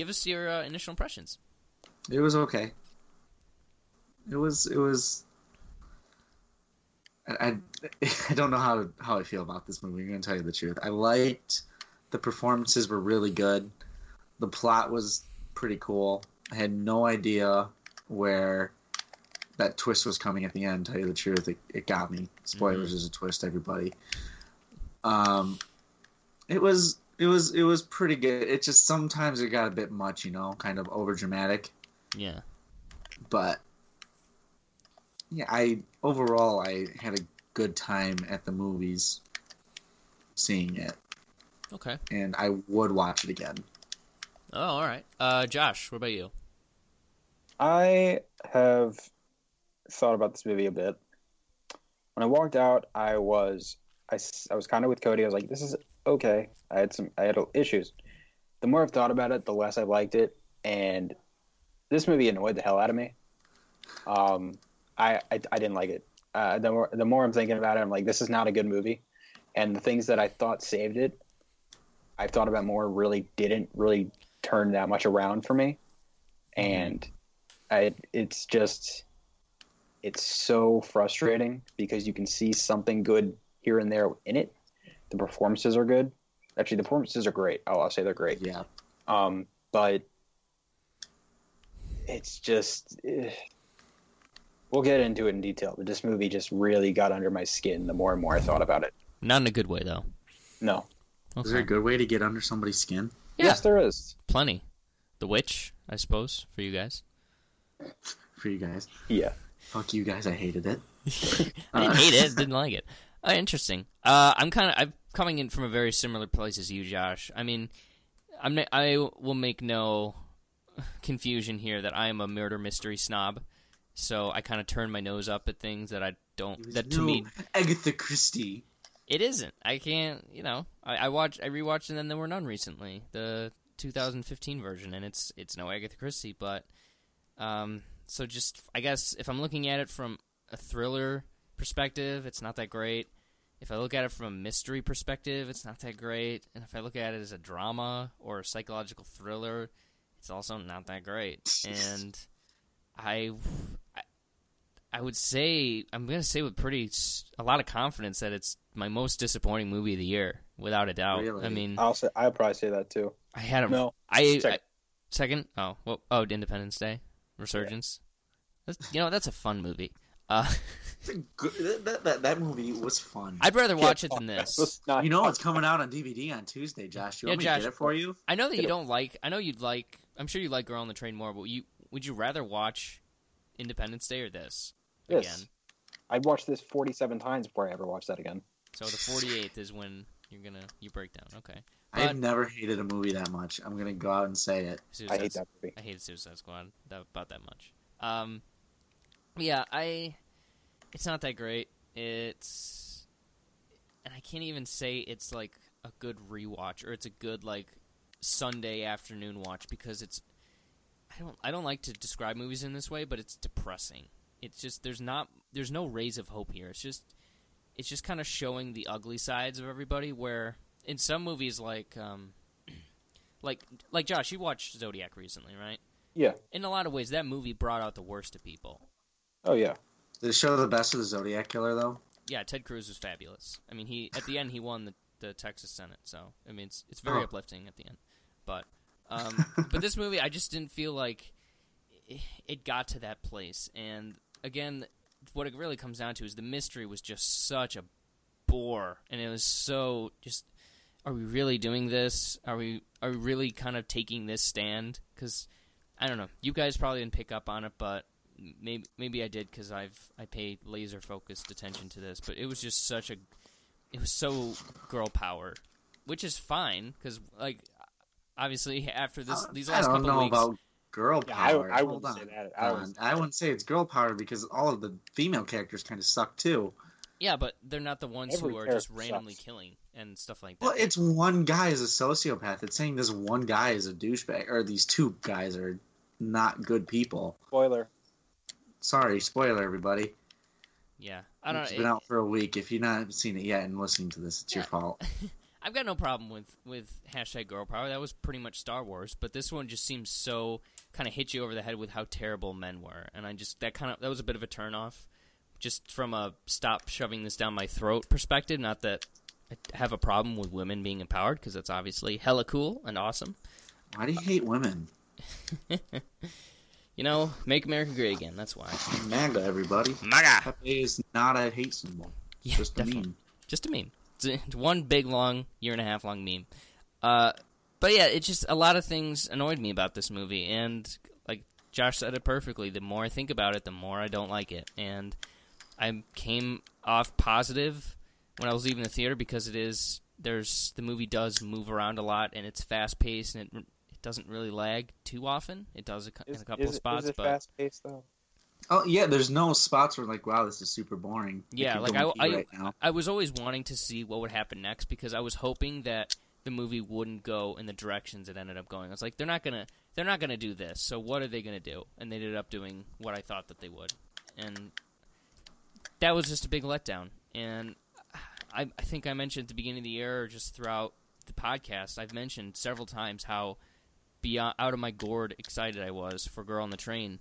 give us your uh, initial impressions. it was okay. It was it was. I, I, I don't know how how I feel about this movie. I'm going to tell you the truth. I liked the performances were really good. The plot was pretty cool. I had no idea where that twist was coming at the end. Tell you the truth, it, it got me. Spoilers is a twist, everybody. Um, it was it was it was pretty good. It just sometimes it got a bit much, you know, kind of over dramatic. Yeah. But yeah, I overall I had a good time at the movies seeing it, Okay. and I would watch it again. Oh, all right. Uh, Josh, what about you? I have thought about this movie a bit. When I walked out, I was I, I was kind of with Cody. I was like, "This is okay." I had some I had issues. The more I've thought about it, the less I liked it, and this movie annoyed the hell out of me. Um, I I, I didn't like it. Uh, the more the more I'm thinking about it, I'm like, "This is not a good movie," and the things that I thought saved it, I've thought about more. Really didn't really turn that much around for me, and I, it's just it's so frustrating because you can see something good here and there in it. The performances are good. Actually, the performances are great. Oh, I'll say they're great. Yeah, Um, but it's just eh. we'll get into it in detail. But this movie just really got under my skin the more and more I thought about it. Not in a good way, though. No, is there a good way to get under somebody's skin? Yeah. yes, there is. Plenty. The Witch, I suppose, for you guys. For you guys, Yeah, fuck you guys, I hated it. I didn't hate it. Didn't like it. Uh, interesting. Uh, I'm kind of I'm coming in from a very similar place as you, Josh. I mean, I'm n- I will make no confusion here that I am a murder mystery snob. So I kind of turn my nose up at things that I don't. That to No, me Agatha Christie. it isn't. I can't. You know, I, I watched. I rewatched, and then there were none recently. The 2015 version, and it's it's no Agatha Christie, but um. So just I guess if I'm looking at it from a thriller perspective, it's not that great. If I look at it from a mystery perspective, it's not that great. And if I look at it as a drama or a psychological thriller, it's also not that great. And I, I, I would say I'm gonna say with pretty a lot of confidence that it's my most disappointing movie of the year, without a doubt. Really? I mean, I'll say I'll probably say that too. I had a No, I, second. I second. Oh, well, oh, Independence Day, Resurgence. That's, you know, that's a fun movie. Uh, It's a good- that, that, that movie was fun. I'd rather watch it than this. You know it's coming out on DVD on Tuesday, Josh. You Yeah, want me Josh. to get it for you? I know that you don't like. I know you'd like. I'm sure you like Girl on the Train more, but you would you rather watch Independence Day or this This. again? I watched this 47 times before I ever watched that again. So the 48th is when you're gonna you break down. Okay. I've never hated a movie that much. I'm gonna go out and say it. Suicide, I hate that movie. I hated Suicide Squad that, about that much. Um, yeah, I. It's not that great. It's, and I can't even say it's like a good rewatch or it's a good like Sunday afternoon watch because it's. I don't. I don't like to describe movies in this way, but it's depressing. It's just there's not there's no rays of hope here. It's just it's just kind of showing the ugly sides of everybody. Where in some movies like um, like like Josh, you watched Zodiac recently, right? Yeah. In a lot of ways, that movie brought out the worst of people. Oh yeah. Did it show the best of the Zodiac Killer though? Yeah, Ted Cruz was fabulous. I mean, he at the end he won the, the Texas Senate, so I mean it's it's very Oh. uplifting at the end. But um, but this movie, I just didn't feel like it, it got to that place. And again, what it really comes down to is the mystery was just such a bore, and it was so just. Are we really doing this? Are we are we really kind of taking this stand? Because I don't know. You guys probably didn't pick up on it, but maybe maybe I did because I've I paid laser focused attention to this. But it was just such a, it was so girl power, which is fine because like obviously after this uh, these I last don't couple know weeks, about girl Yeah, I- power. I Hold wouldn't say on. that. I I, wouldn't say I wouldn't say it's girl power because all of the female characters kind of suck too. yeah, but they're not the ones Every who are just randomly sucks. killing and stuff like that. Well, it's one guy is a sociopath. It's saying this one guy is a douchebag, or these two guys are not good people. Spoiler. Sorry, spoiler, everybody. yeah, I don't It's know. been It- out for a week. If you've not seen it yet and listening to this, it's your fault. I've got no problem with with hashtag girl power. That was pretty much Star Wars, but this one just seems so kind of hit you over the head with how terrible men were, and I just that kind of that was a bit of a turnoff. just from a stop shoving this down my throat perspective. Not that I have a problem with women being empowered because that's obviously hella cool and awesome. Why do you hate women? You know, make America great again. That's why. MAGA, everybody. MAGA. Pepe is not a hate symbol. Yeah, just a definitely. meme. Just a meme. It's, a- it's one big long year and a half long meme. Uh, but yeah, it just a lot of things annoyed me about this movie, and like Josh said it perfectly. The more I think about it, the more I don't like it, and I came off positive when I was leaving the theater because it is there's the movie does move around a lot and it's fast paced and it, it doesn't really lag too often. It does a, cou- in a couple is, of spots, is it but fast paced though? Oh yeah, there's no spots where like, wow, this is super boring. Yeah, like I, I, right now. I was always wanting to see what would happen next because I was hoping that the movie wouldn't go in the directions it ended up going. I was like, they're not gonna, they're not gonna do this. So what are they gonna do? And they ended up doing what I thought that they would, and that was just a big letdown. And I, I think I mentioned at the beginning of the year, or just throughout the podcast, I've mentioned several times how beyond out of my gourd excited I was for Girl on the Train.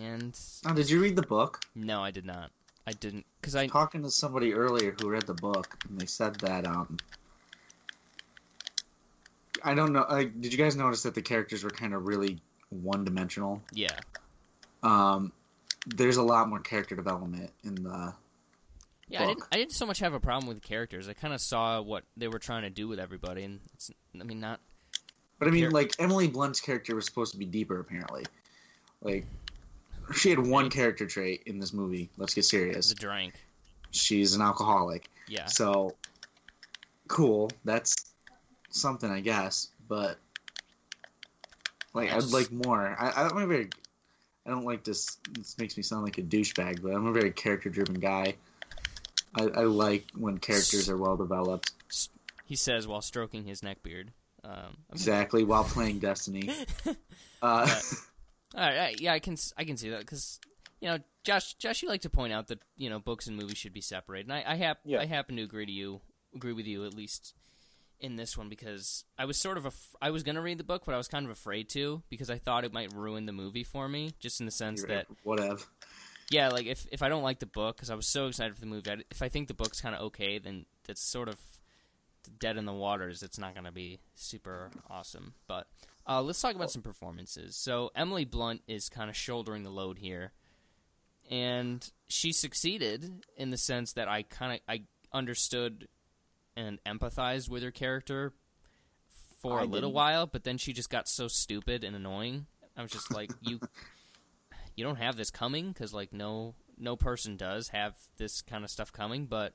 And Oh, did you read the book? no, I did not. I didn't because I Talking to somebody earlier who read the book, and they said that um, I don't know. Like, did you guys notice that the characters were kind of really one-dimensional? yeah. Um, there's a lot more character development in the. Yeah, I didn't. I didn't so much have a problem with the characters. I kind of saw what they were trying to do with everybody, and it's. I mean, not. But I mean, like Emily Blunt's character was supposed to be deeper, apparently. Like, she had one character trait in this movie. Let's get serious. The drank. She's an alcoholic. Yeah. So, cool. That's something, I guess. But like, I I'd like more. I, I'm a very. I don't like this. This makes me sound like a douchebag, but I'm a very character-driven guy. I, I like when characters are well developed. He says while stroking his neck beard. Um, Exactly, while playing Destiny. Uh, all right, all right, yeah, I can. s- I can see that because you know, Josh. Josh, you like to point out that you know books and movies should be separated, and I, I hap- Yeah. I happen to agree to you. Agree with you at least in this one because I was sort of af- I was gonna read the book, but I was kind of afraid to because I thought it might ruin the movie for me, just in the sense that whatever. yeah, like if if I don't like the book because I was so excited for the movie, I, if I think the book's kind of okay, then that's sort of dead in the waters. It's not going to be super awesome. But uh, let's talk about some performances. So Emily Blunt is kind of shouldering the load here, and she succeeded in the sense that I kind of I understood and empathized with her character for I a little didn't. while, but then she just got so stupid and annoying. I was just like, you you don't have this coming because like no no person does have this kind of stuff coming but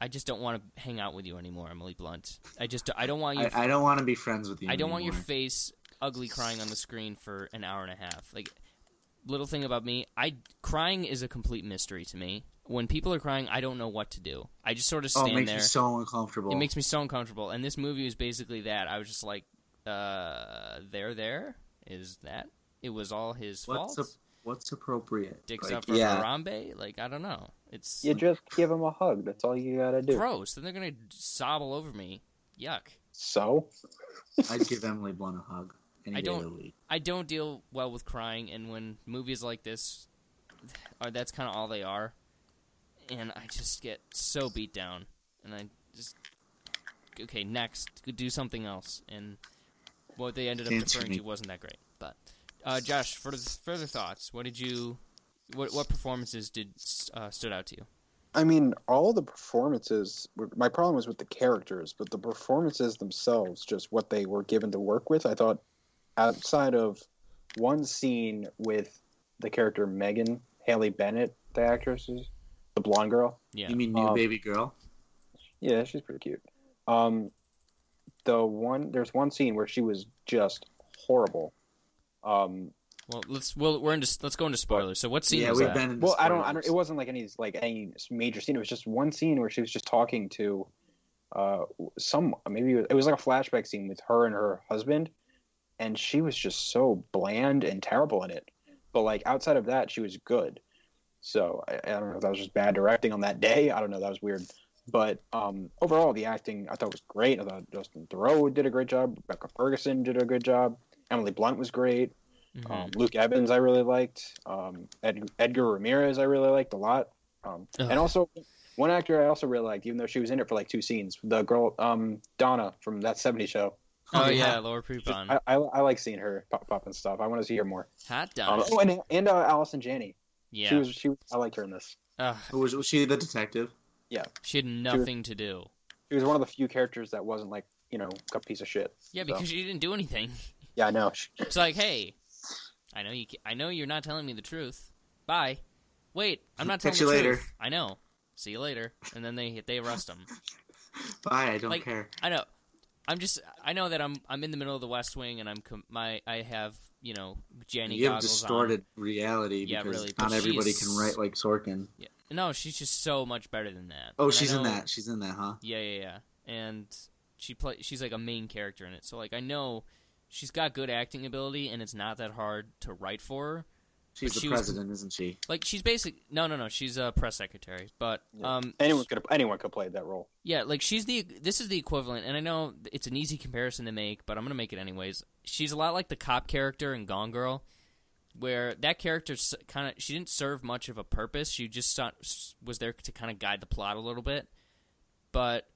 i just don't want to hang out with you anymore emily blunt. I just i don't want you I, I don't want to be friends with you. I don't want your face ugly crying on the screen for an hour and a half. Like little thing about me i crying is a complete mystery to me. When people are crying i don't know what to do. I just sort of Oh, stand it makes there. me so uncomfortable. it makes me so uncomfortable. And this movie was basically that. I was just like uh there there is that. It was all his what's fault what's appropriate? dicks Like, up for yeah. Harambe? Like I don't know. It's You just give him a hug. That's all you gotta do. gross. Then they're gonna sob all over me. Yuck. So I'd give Emily Blunt a hug. I don't- of the week. I don't deal well with crying, and when movies like this are, that's kind of all they are, and I just get so beat down, and I just okay next do something else, and what they ended up Can't deferring to wasn't that great. But uh, Josh, further further thoughts. What did you? What what performances did uh, stood out to you? I mean, all the performances. were- My problem was with the characters, but the performances themselves, just what they were given to work with, I thought, outside of one scene with the character Megan Haley Bennett, the actress, is the blonde girl. Yeah. You mean new Um, baby girl? Yeah, she's pretty cute. Um, the one there's one scene where she was just horrible. Um, Well, let's well we're into let's go into spoilers. So what scene Yeah, was we've that? been. in well, I don't, I don't. It wasn't like any like any major scene. It was just one scene where she was just talking to, uh, some maybe it was, it was like a flashback scene with her and her husband, and she was just so bland and terrible in it. But like outside of that, she was good. So I, I don't know if that was just bad directing on that day. I don't know. That was weird. But um, overall, the acting I thought was great. I thought Justin Theroux did a great job. Rebecca Ferguson did a good job. Emily Blunt was great. Mhm. Um, Luke Evans, I really liked. Um, Ed, Edgar Ramirez, I really liked a lot. Um, Ugh. and also one actor I also really liked, even though she was in it for like two scenes, the girl um, Donna from that '70s show. oh, yeah, yeah. Laura Prepon. I, I, I like seeing her pop, pop and stuff. I want to see her more. Hot Um, dog. oh, and and uh, Allison Janney. yeah. She was she. I liked her in this. Ugh, Was, was she the detective? Yeah, she had nothing to do. She was one of the few characters that wasn't like you know a piece of shit. Yeah, So, because she didn't do anything. Yeah, I know. It's like, hey, I know you. ca- I know you're not telling me the truth. Bye. Wait, I'm not telling Catch the you later. truth. I know. See you later. And then they they arrest him. Bye, I don't Like, care. I know. I'm just. I know that I'm. I'm in the middle of the West Wing, and I'm. Com- my. I have. You know, Jenny You have goggles distorted reality Yeah, because really, not everybody can write like Sorkin. Yeah. No, she's just so much better than that. Oh, And I she's in that. She's in that, huh? Yeah, yeah, yeah. And she play. She's like a main character in it. So like, I know she's got good acting ability, and it's not that hard to write for her. She's She the was- president, isn't she? Like she's basic. No, no, no. She's a press secretary. But Yeah. um, anyone could have anyone could play that role. Yeah, like she's the this is the equivalent, and I know it's an easy comparison to make, but I'm gonna make it anyways. She's a lot like the cop character in Gone Girl, where that character kind of she didn't serve much of a purpose. She just saw, was there to kind of guide the plot a little bit. But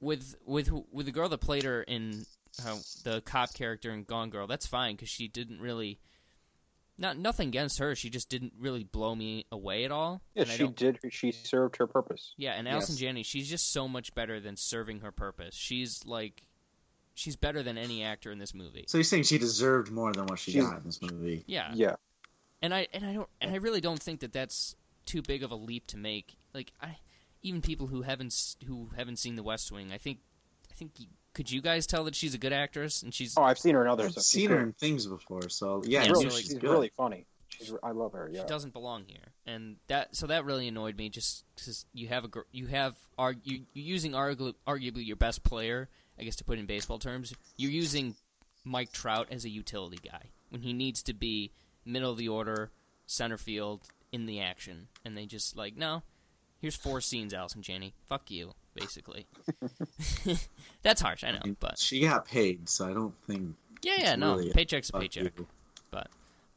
with with with the girl that played her in uh, the cop character in Gone Girl, that's fine because she didn't really. Not nothing against her. She just didn't really blow me away at all. Yeah, and she did. She served her purpose. yeah, and Allison Yes. Janney, she's just so much better than serving her purpose. She's like, she's better than any actor in this movie. So you're saying she deserved more than what she She's- got in this movie? Yeah, Yeah, and I and I don't and I really don't think that that's too big of a leap to make. Like, I even people who haven't who haven't seen The West Wing, I think, I think y- could you guys tell that she's a good actress and she's Oh, I've seen her in other I've stuff. seen she's her in things before, so Yeah, yeah, She's really, so, like, she's she's good. really funny. She's, I love her. she Yeah. doesn't belong here, and that so that really annoyed me. Just because you have a gr- you have are you using argu- arguably your best player, I guess to put in baseball terms, you're using Mike Trout as a utility guy when he needs to be middle of the order, center field in the action, and they just like no. Here's four scenes, Allison Janney. Fuck you, basically. That's harsh, I know, but she got paid, so I don't think. yeah, yeah, no, really paycheck's a paycheck. you.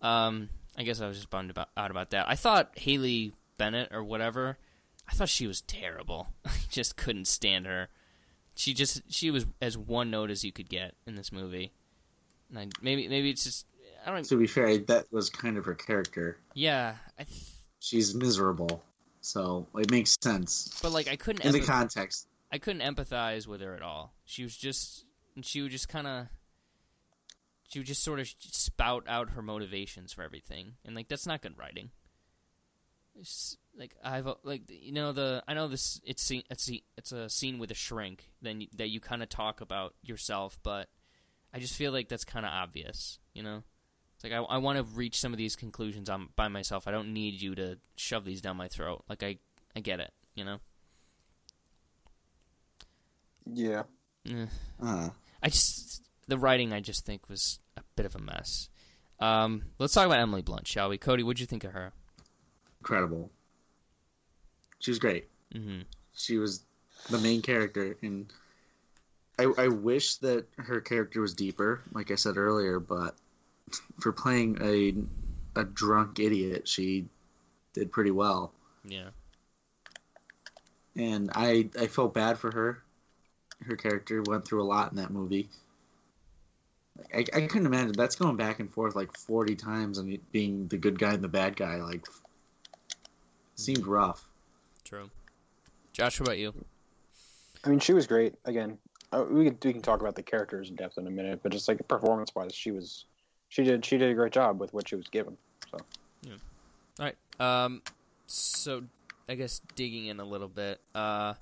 Um, I guess I was just bummed about, out about that. I thought Haley Bennett or whatever. I thought she was terrible. I just couldn't stand her. She just she was as one note as you could get in this movie. And I, maybe maybe it's just I don't. To be fair, that was kind of her character. Yeah, th- She's miserable, so it makes sense but like I couldn't in the context. I couldn't empathize with her at all. She was just she would just kind of she would just sort of spout out her motivations for everything, and like that's not good writing. It's like I've like you know the I know this it's it's a, it's a scene with a shrink then you, that you kind of talk about yourself, but I just feel like that's kind of obvious, you know. It's like I, I want to reach some of these conclusions on by myself. I don't need you to shove these down my throat. Like I I get it, you know. Yeah. Eh. Uh, I just the writing I just think was a bit of a mess. Um, let's talk about Emily Blunt, shall we? Cody, what'd you think of her? incredible. She was great. hmm She was the main character, and I, I wish that her character was deeper, like I said earlier. But for playing a a drunk idiot, she did pretty well. Yeah, and I I felt bad for her. Her character went through a lot in that movie. I, I couldn't imagine that's going back and forth like forty times and it being the good guy and the bad guy. Like, seemed rough. true. Josh, what about you? I mean, she was great. Again, uh, we can we can talk about the characters in depth in a minute, but just like performance wise, she was she did she did a great job with what she was given. So yeah. All right. Um, so I guess digging in a little bit. Uh,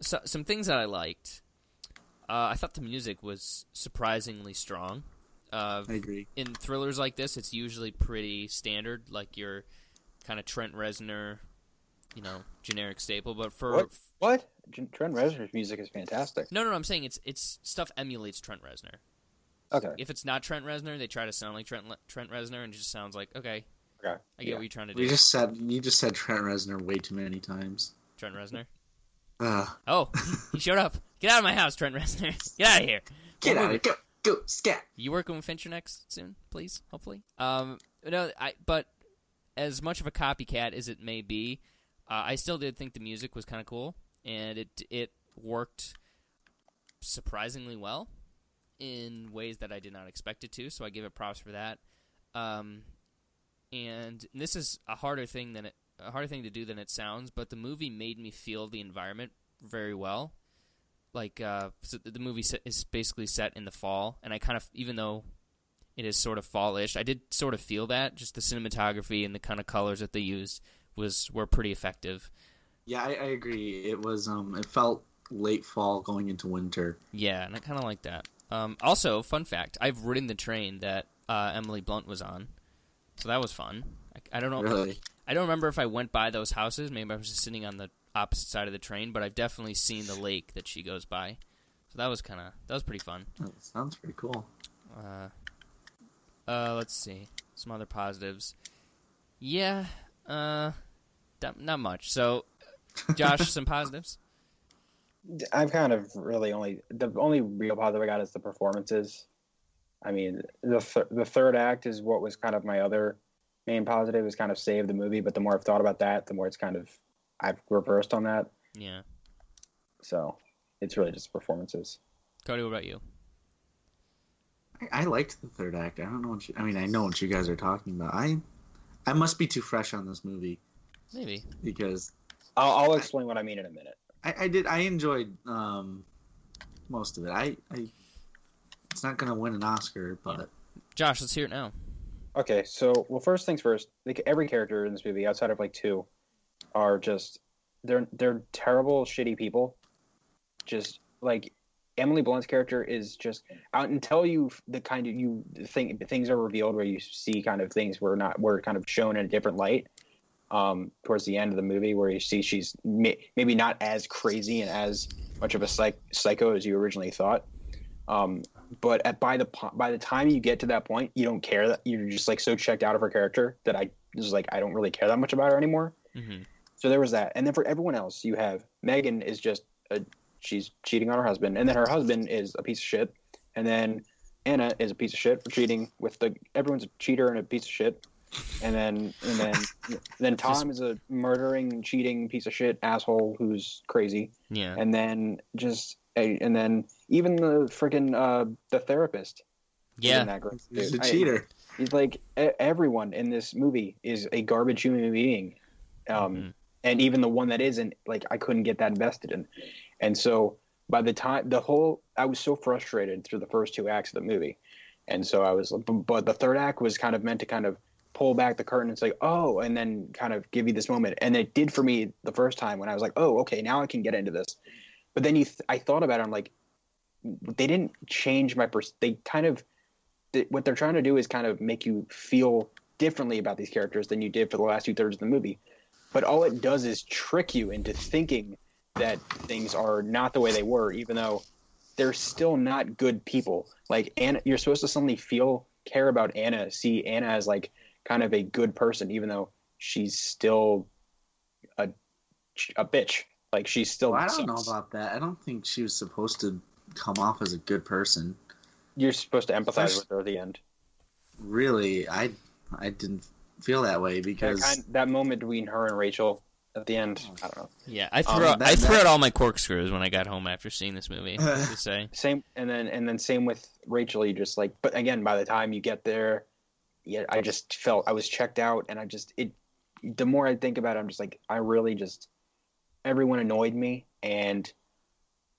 so, some things that I liked. Uh, I thought the music was surprisingly strong. Uh, I agree. in thrillers like this, it's usually pretty standard, like your kind of Trent Reznor, you know, generic staple. But for What? what Trent Reznor's music is fantastic. no, no, no, I'm saying it's it's stuff emulates Trent Reznor. Okay, If it's not Trent Reznor, they try to sound like Trent Le- Trent Reznor, and it just sounds like okay, okay, I get Yeah. what you're trying to do. We just said you just said Trent Reznor way too many times. Trent Reznor. Uh, Oh, he showed up. Get out of my house, Trent Reznor. Get out of here. get What out! here. Go, go scat. You working with Fincher next soon, please? Hopefully. Um, no, I. But as much of a copycat as it may be, uh, I still did think the music was kind of cool, and it it worked surprisingly well in ways that I did not expect it to. So I give it props for that. Um, and this is a harder thing than it a harder thing to do than it sounds, but the movie made me feel the environment very well. Like uh, so the movie is basically set in the fall, and I kind of even though it is sort of fallish, I did sort of feel that just the cinematography and the kind of colors that they used was were pretty effective. Yeah, I, I agree. It was um, it felt late fall going into winter. Yeah, and I kind of like that. Um, also, fun fact: I've ridden the train that uh, Emily Blunt was on, so that was fun. I, I don't know. Really? I don't remember if I went by those houses. Maybe I was just sitting on the opposite side of the train, but I've definitely seen the lake that she goes by. So that was kind of that was pretty fun. That sounds pretty cool. Uh, uh, let's see some other positives. Yeah, uh, not, not much. So, Josh, some positives. I've kind of really only the only real positive I got is the performances. I mean, the th- the third act is what was kind of my other main positive is kind of save the movie. But the more I've thought about that, the more it's kind of I've reversed on that. Yeah, So it's really just performances. Cody, what about you? I, I liked the third act. I don't know what you. I mean, I know what you guys are talking about. I, I must be too fresh on this movie Maybe. because I'll, I'll explain what I mean in a minute. I, I did. I enjoyed um, most of it. I, I, it's not gonna win an Oscar, but Josh, let's hear it now. Okay, so well, first things first. Like every character in this movie, outside of like two, are just they're they're terrible, shitty people. Just like Emily Blunt's character is just out until you the kind of you think things are revealed where you see kind of things were not were kind of shown in a different light. Um, towards the end of the movie, where you see she's may, maybe not as crazy and as much of a psych, psycho as you originally thought. Um, but at by the po- by the time you get to that point, you don't care that you're just like so checked out of her character that I just like I don't really care that much about her anymore. hmm So there was that, and then for everyone else, you have Megan is just a, she's cheating on her husband, and then her husband is a piece of shit, and then Anna is a piece of shit for cheating with the everyone's a cheater and a piece of shit, and then and then then Tom is a murdering, cheating piece of shit asshole who's crazy, Yeah. and then just and then even the freaking uh, the therapist Yeah. isn't that great, he's dude. a I- cheater. He's like e- everyone in this movie is a garbage human being, um, Mhm. and even the one that isn't, like I couldn't get that invested in, and so by the time the whole, I was so frustrated through the first two acts of the movie, and so I was, but the third act was kind of meant to kind of pull back the curtain and say, oh, and then kind of give you this moment, and it did for me the first time when I was like, oh, okay, now I can get into this, but then you, th- I thought about it, I'm like, they didn't change my pers- they kind of what they're trying to do is kind of make you feel differently about these characters than you did for the last two thirds of the movie. But all it does is trick you into thinking that things are not the way they were, even though they're still not good people. Like Anna, you're supposed to suddenly feel care about Anna, see Anna as like kind of a good person, even though she's still a a bitch. Like she's still. Well, I don't know about that. I don't think she was supposed to come off as a good person. You're supposed to empathize First- with her at the end. Really, I I didn't feel that way That, because kind, that moment between her and Rachel at the end, I don't know. Yeah. I threw Um, out, that- I threw that- out all my corkscrews when I got home after seeing this movie. to say. Same, and then and then same with Rachel. You just like, but again, by the time you get there, yeah, I just felt I was checked out, and I just it. The more I think about it, I'm just like, I really just everyone annoyed me, and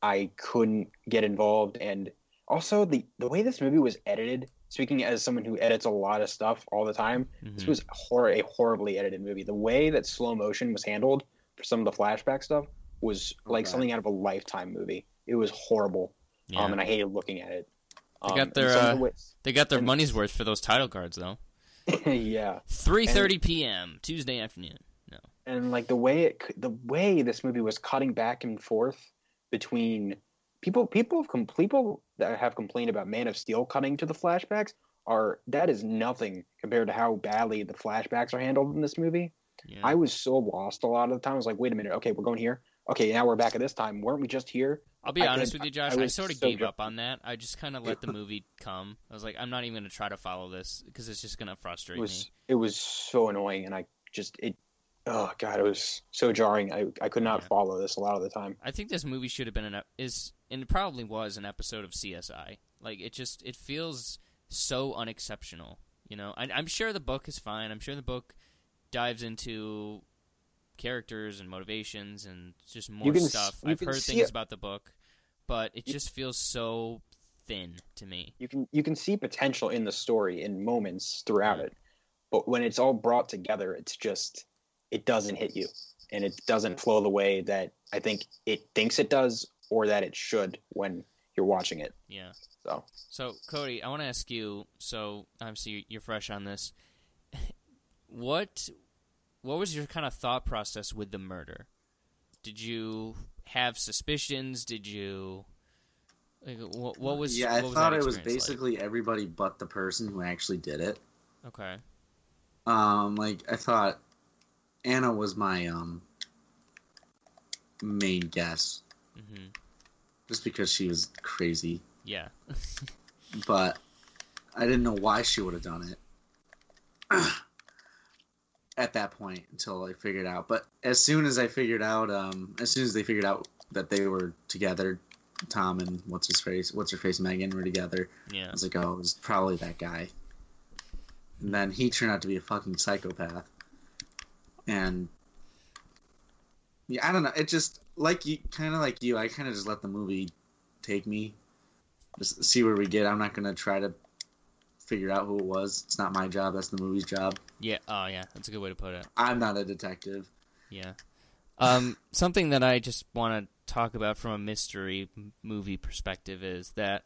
I couldn't get involved, and also the the way this movie was edited. Speaking as someone who edits a lot of stuff all the time, this Mhm. was hor- a horribly edited movie. The way that slow motion was handled for some of the flashback stuff was like Okay. something out of a lifetime movie. It was horrible Yeah. um, and I hated looking at it. They Um, got their, and some of uh, They got their and- money's worth for those title cards, though. yeah, 3:30 p.m. Tuesday afternoon. No. and like the way it, the way this movie was cutting back and forth between people, people have people that have complained about Man of Steel cutting to the flashbacks are that is nothing compared to how badly the flashbacks are handled in this movie. Yeah. I was so lost a lot of the time. I was like, wait a minute, okay, we're going here. Okay, now we're back at this time. Weren't we just here? I'll be I honest with you, Josh. I, was sort of so gave dr- up on that. I just kind of let the movie come. I was like, I'm not even going to try to follow this because it's just going to frustrate It was me. it was so annoying, and I just it. Oh god, it was so jarring. I I could not Yeah. follow this a lot of the time. I think this movie should have been an is and it probably was an episode of CSI. Like it just it feels so unexceptional. You know, I, I'm sure the book is fine. I'm sure the book dives into characters and motivations and just more stuff. I've heard things it. about the book, but it You- just feels so thin to me. You can you can see potential in the story in moments throughout mm. it, but when it's all brought together, it's just it doesn't hit you, and it doesn't flow the way that I think it thinks it does or that it should when you're watching it. Yeah. So So, Cody, I want to ask you. So, obviously, you're fresh on this. What, what was your kind of thought process with the murder? Did you have suspicions? Did you? Like, what, what was? yeah, I was thought it was experience like? basically everybody but the person who actually did it. okay. Um, like I thought Anna was my um main guess, mm-hmm. just because she was crazy. Yeah. But I didn't know why she would have done it at that point until I figured out. But as soon as I figured out, um, as soon as they figured out that they were together, Tom and what's his face, what's her face, Megan were together. Yeah. I was like, oh, it was probably that guy. And then he turned out to be a fucking psychopath. And yeah, I don't know. It just like you, kind of like you. I kind of just let the movie take me, just see where we get. I'm not gonna try to figure out who it was. It's not my job. That's the movie's job. Yeah. Oh, yeah. That's a good way to put it. I'm not a detective. Yeah. Um, something that I just want to talk about from a mystery movie perspective is that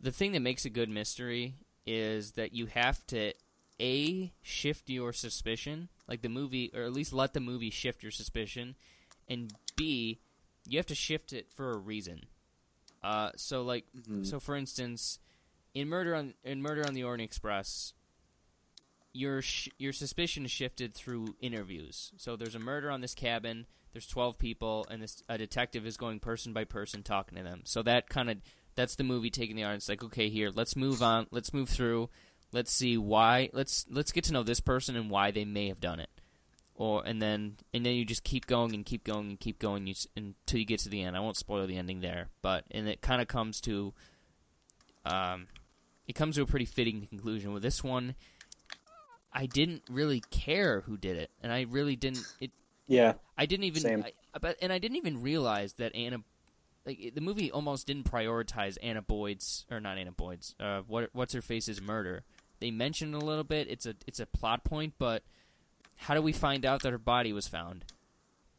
the thing that makes a good mystery is that you have to a shift your suspicion, like the movie, or at least let the movie shift your suspicion, and b you have to shift it for a reason. Uh, so like, Mhm. so for instance, in Murder on in Murder on the Orient Express, your sh- your suspicion is shifted through interviews. So there's a murder on this cabin. There's 12 people, and this a detective is going person by person talking to them. So that kind of that's the movie taking the. It's like okay, here let's move on. Let's move through. Let's see why. Let's let's get to know this person and why they may have done it. Or and then and then you just keep going and keep going and keep going you, until you get to the end. I won't spoil the ending there, but and it kind of comes to um, it comes to a pretty fitting conclusion with this one. I didn't really care who did it, and I really didn't. It yeah, I didn't even. Same. I, but and I didn't even realize that Anna, like the movie, almost didn't prioritize Anna Boyd's or not Anna Boyd's. Uh, what what's her face's murder? They mentioned a little bit. It's a it's a plot point, but how do we find out that her body was found?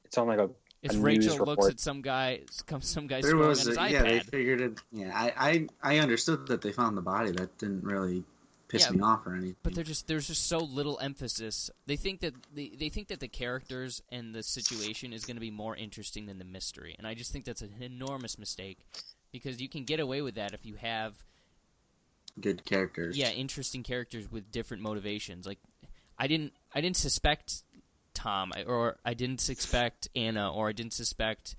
it's on like a If A news Rachel looks at some guy, some some guy There scrolling was, on his a, yeah, they figured it. Yeah, I, I, I understood that they found the body. That didn't really piss Yeah, me off or anything. But there's just there's just so little emphasis. They think that they, they think that the characters and the situation is going to be more interesting than the mystery, and I just think that's an enormous mistake because you can get away with that if you have good characters. yeah interesting characters with different motivations. Like I didn't I didn't suspect Tom or I didn't suspect Anna or I didn't suspect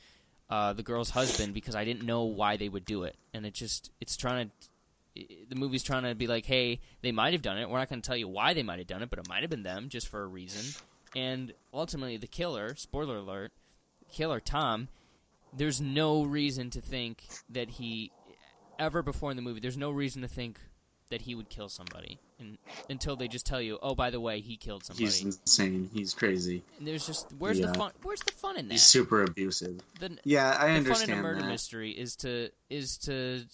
uh, the girl's husband because I didn't know why they would do it, and it just it's trying to the movie's trying to be like, hey, they might have done it. We're not going to tell you why they might have done it, but it might have been them just for a reason. And ultimately, the killer, spoiler alert, killer Tom, there's no reason to think that he ever before in the movie. There's no reason to think that he would kill somebody, and until they just tell you, oh, by the way, he killed somebody. he's insane. He's crazy. and there's just where's Yeah. the fun? Where's the fun in that? He's super abusive. The- Yeah, I the understand fun in a murder that. mystery is to is to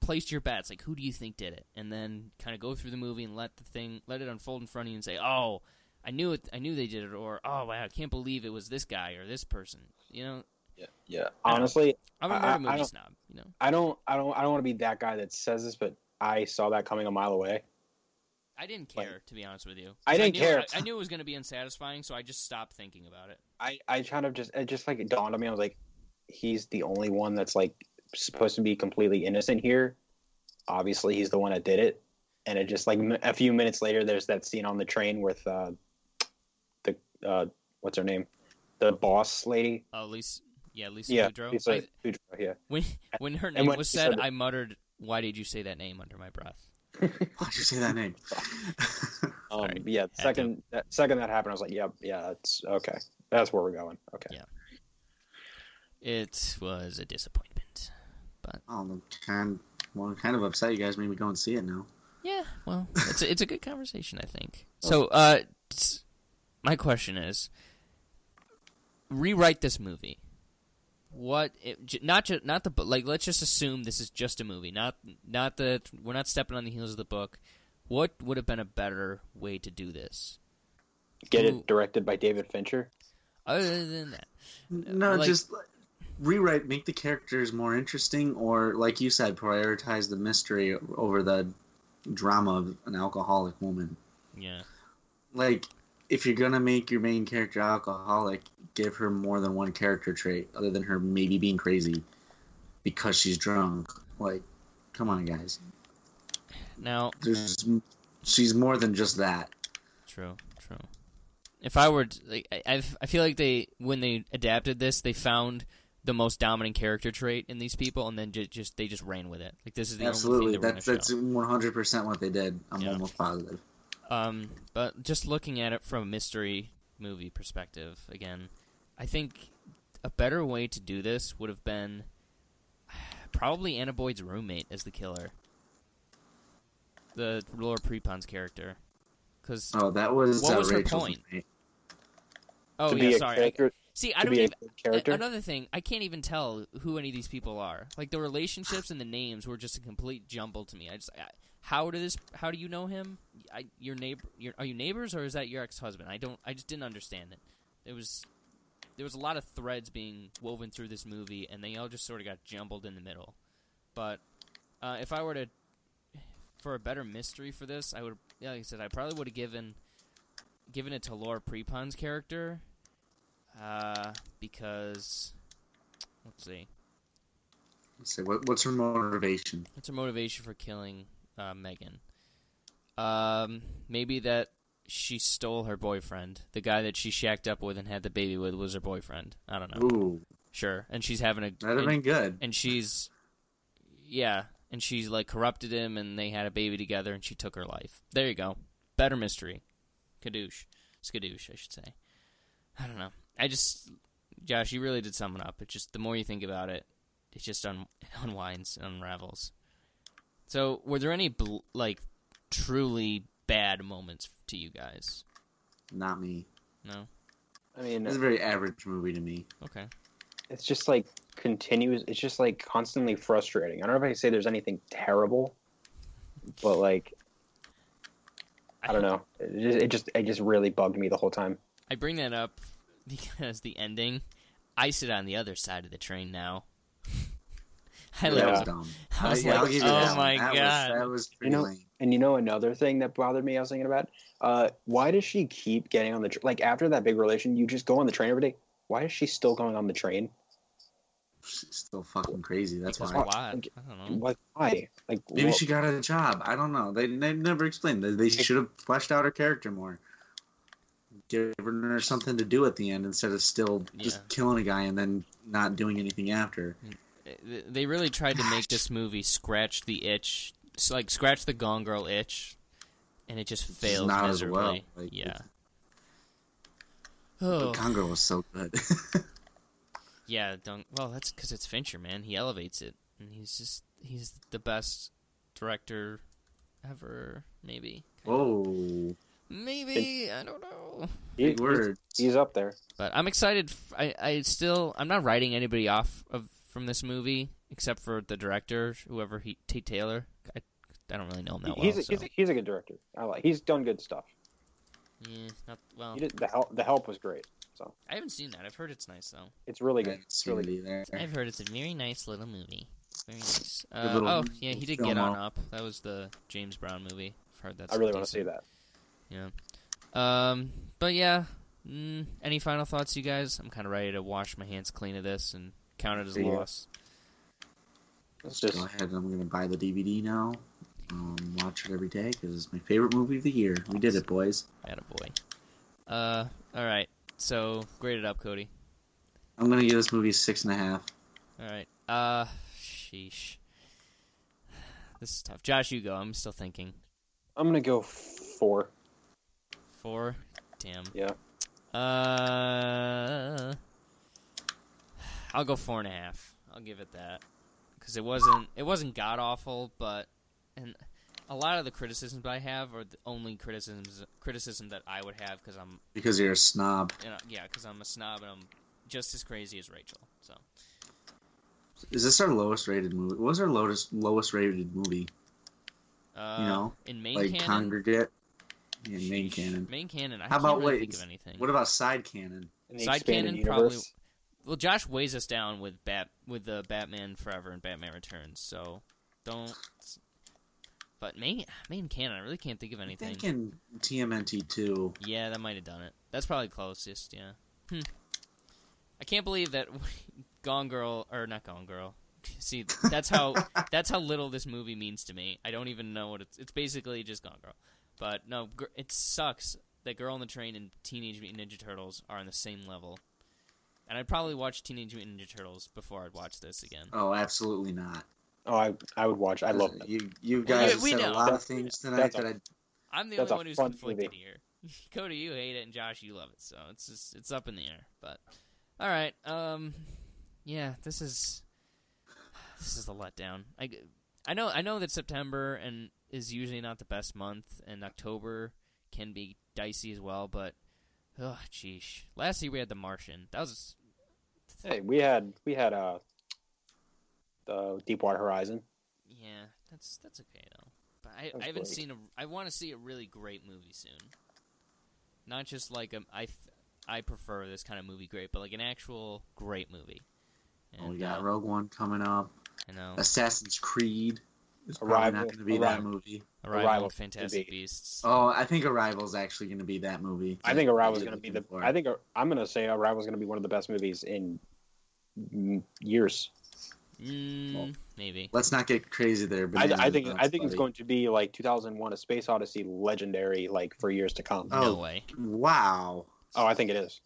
place your bets like who do you think did it and then kind of go through the movie and let the thing let it unfold in front of you and say oh i knew it i knew they did it or oh wow i can't believe it was this guy or this person you know yeah. yeah. Honestly, i'm a I- murder I- I movie don't- snob you know I don't I don't I don't want to be that guy that says this, but I saw that coming a mile away. I didn't Like- care to be honest with you I didn't knew, care. I, I knew it was going to be unsatisfying so i just stopped thinking about it I I kind of just it just like it dawned on me. I was like, he's the only one that's like supposed to be completely innocent here. Obviously, he's the one that did it. And it just like m- a few minutes later, there's that scene on the train with uh, the uh, what's her name, the boss lady. uh, at least Yeah, Lisa Yeah, Kudrow. Lisa I- Kudrow, yeah. when when her name when was said, said I muttered, "Why did you say that name?" under my breath. Why'd you say that name? Um, Sorry, yeah, had second that second that happened, I was like, yep, yeah, that's okay. That's where we're going. Okay. Yeah. It was a disappointment. oh, I'm kind, well, I'm kind of upset you guys made me go and see it now. Yeah, well, it's a, it's a good conversation, I think. So, uh, s- my question is, rewrite this movie. What? It, not just not the bu- like. Let's just assume this is just a movie. Not not the we're not stepping on the heels of the book. What would have been a better way to do this? Get Ooh. it directed by David Fincher. Other than that, No, like- just rewrite, make the characters more interesting, or like you said, prioritize the mystery over the drama of an alcoholic woman. yeah, Like, if you're gonna make your main character alcoholic, give her more than one character trait, other than her maybe being crazy because she's drunk. Like, come on, guys. now There's, she's more than just that. True, true. If I were, to, like, I, I've- I feel like they when they adapted this, they found the most dominant character trait in these people, and then ju- just they just ran with it. Like this is the Absolutely, only thing they were that's that's show. 100 percent what they did. I'm Yeah. almost positive. Um, but just looking at it from a mystery movie perspective, again, I think a better way to do this would have been probably Anna Boyd's roommate as the killer, the Laura Prepon's character, because Oh, that was What uh, was her Rachel's point? roommate. oh to yeah, sorry, I- character, see, I don't even. character. Another thing, I can't even tell who any of these people are. Like the relationships and the names were just a complete jumble to me. I just, I, how do this? How do you know him? I, your neighbor? Your, are you neighbors or is that your ex husband? I don't. I just didn't understand it. It was there was a lot of threads being woven through this movie, and they all just sort of got jumbled in the middle. But uh, if I were to for a better mystery for this, I would, yeah, like I said, I probably would have given given it to Laura Prepon's character, uh, because let's see, Let's see, what, what's her motivation? what's her motivation for killing uh, Megan? Um, maybe that she stole her boyfriend, the guy that she shacked up with and had the baby with was her boyfriend. I don't know. Ooh, Sure, and she's having a that'd have been good. and she's yeah and she's like corrupted him and they had a baby together and she took her life. There you go. Better mystery. Kadoosh. Skadoosh i should say. I don't know. I just josh you really did sum it up. It's just the more you think about it it just un- unwinds and unravels. So were there any bl- like truly bad moments to you guys Not me. no I mean, It's a very average movie to me. okay it's just like continuous. It's just like constantly frustrating. I don't know if I say there's anything terrible, but like I don't know. It just it just, it just really bugged me the whole time. I bring that up because the ending. I sit on the other side of the train now. I That like, was dumb. I was yeah, like, I'll give you oh that my that god! was, that was pretty know- lame. And you know another thing that bothered me, I was thinking about. Uh, why does she keep getting on the tr- like after that big relation? You just go on the train every day. Why is she still going on the train? She's still fucking crazy. That's Because why. what? I don't know. Like why? Like Maybe what- she got a job. I don't know. They they never explained. They, they should have fleshed out her character more. Given her something to do at the end instead of still just Yeah. killing a guy and then not doing anything after. They really tried to make this movie scratch the itch, like scratch the Gone Girl itch, and it just It's fails not as well. miserably. Like, yeah. But Oh, Girl was so good. yeah. Don't. Well, that's because it's Fincher, man. He elevates it, and he's just he's the best director ever. Maybe. Whoa, Maybe I don't know. big words. He's, he's up there. But I'm excited. f- I, I still I'm not writing anybody off of from this movie except for the director, whoever he Tate Taylor. I, I don't really know him that well. he's, a, so. he's, a, he's a good director. I like. He's done good stuff. yeah, not, well, He did the help. The help was great. So I haven't seen that. I've heard it's nice though. it's really good. It's really it either. I've heard it's a very nice little movie. Very nice. Uh, little oh yeah, he did Get On out. Up. That was the James Brown movie. I've heard that's. I really want to see that. Yeah. Um. But yeah. Mm, any final thoughts, you guys? I'm kind of ready to wash my hands clean of this and count it as a loss. Let's just go ahead. I'm gonna buy the DVD now. Um, watch it every day because it's my favorite movie of the year. We did it, boys. Had a boy. Uh. All right. So grade it up, Cody. I'm gonna give this movie six and a half. All right. Uh, sheesh. This is tough. Josh, you go. I'm still thinking. I'm gonna go four. Four. Damn. Yeah. Uh, I'll go four and a half. I'll give it that because it wasn't it wasn't god awful, but and a lot of the criticisms I have are the only criticisms criticism that I would have because I'm Because you're a snob. you know, yeah because I'm a snob and I'm just as crazy as Rachel. So Is this our lowest rated movie? What was our lowest lowest rated movie? uh, You know, in main like canon, Congregate? In main Sheesh. canon. main canon. I How can't about really wait? think of anything. What about side canon? In the Side expanded canon probably- universe. Well, Josh weighs us down with Bat with the Batman Forever and Batman Returns, so don't. But main main canon, I really can't think of I'm anything. thinking TMNT two. Yeah, that might have done it. That's probably closest. Yeah. Hmm. I can't believe that Gone Girl or not Gone Girl. See, that's how that's how little this movie means to me. I don't even know what it's. It's basically just Gone Girl. But no, it sucks that Girl on the Train and Teenage Mutant Ninja Turtles are on the same level. And I'd probably watch Teenage Mutant Ninja Turtles before I'd watch this again. Oh, absolutely not. Oh, I I would watch. I love that. you. You guys yeah, we said know. a lot of things tonight that's a- that I I'm the only a one who's fun conflicted movie. here. Cody, you hate it, and Josh, you love it. So it's just it's up in the air. But all right, um, yeah, this is this is a letdown. I, I know I know that September and is usually not the best month, and October can be dicey as well. But oh, jeez, last year we had The Martian. That was Hey, we had we had uh the Deepwater Horizon. yeah, that's that's okay though. But I, I haven't great. seen a. I want to see a really great movie soon. Not just like a. I th- I prefer this kind of movie great, but like an actual great movie. oh, we And, got uh, Rogue One coming up. I know. Assassin's Creed is probably Arrival- not going to be Arrival. that movie. Arrival, Arrival Fantastic. Beasts. Oh, I think Arrival's actually going to be that movie. I think Arrival's going to be the. for. I think I'm going to say Arrival's going to be one of the best movies in years. Mm, well, maybe. Let's not get crazy there. I, I think I think it's going to be like 2001: A Space Odyssey, legendary like for years to come. Oh. No way. Wow, Oh, I think it is.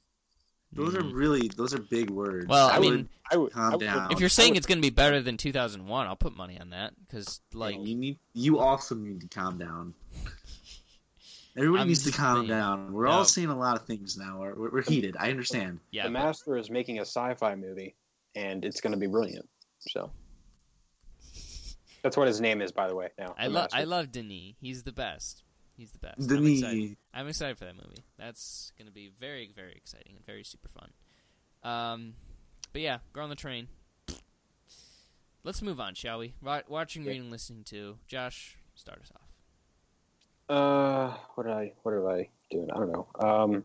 Those are Mm. really those are big words. Well, I, I mean, would- I would. Calm I would- down. if you're saying would- it's going to be better than 2001, I'll put money on that because, like, you need you also need to calm down. Everybody I'm needs to calm saying. down. We're No. all seeing a lot of things now. We're, we're, we're heated. I understand. yeah, the but- Master is making a sci-fi movie, and it's going to be brilliant. So that's what his name is, by the way. Now I love I love Denis. He's the best. He's the best. I'm excited. I'm excited for that movie. That's going to be very, very exciting and very super fun. Um, but yeah, Girl on the Train. Let's move on, shall we? Watching, Yeah. reading, listening to. Josh, start us off. Uh, what did I? What am I doing? I don't know. Um,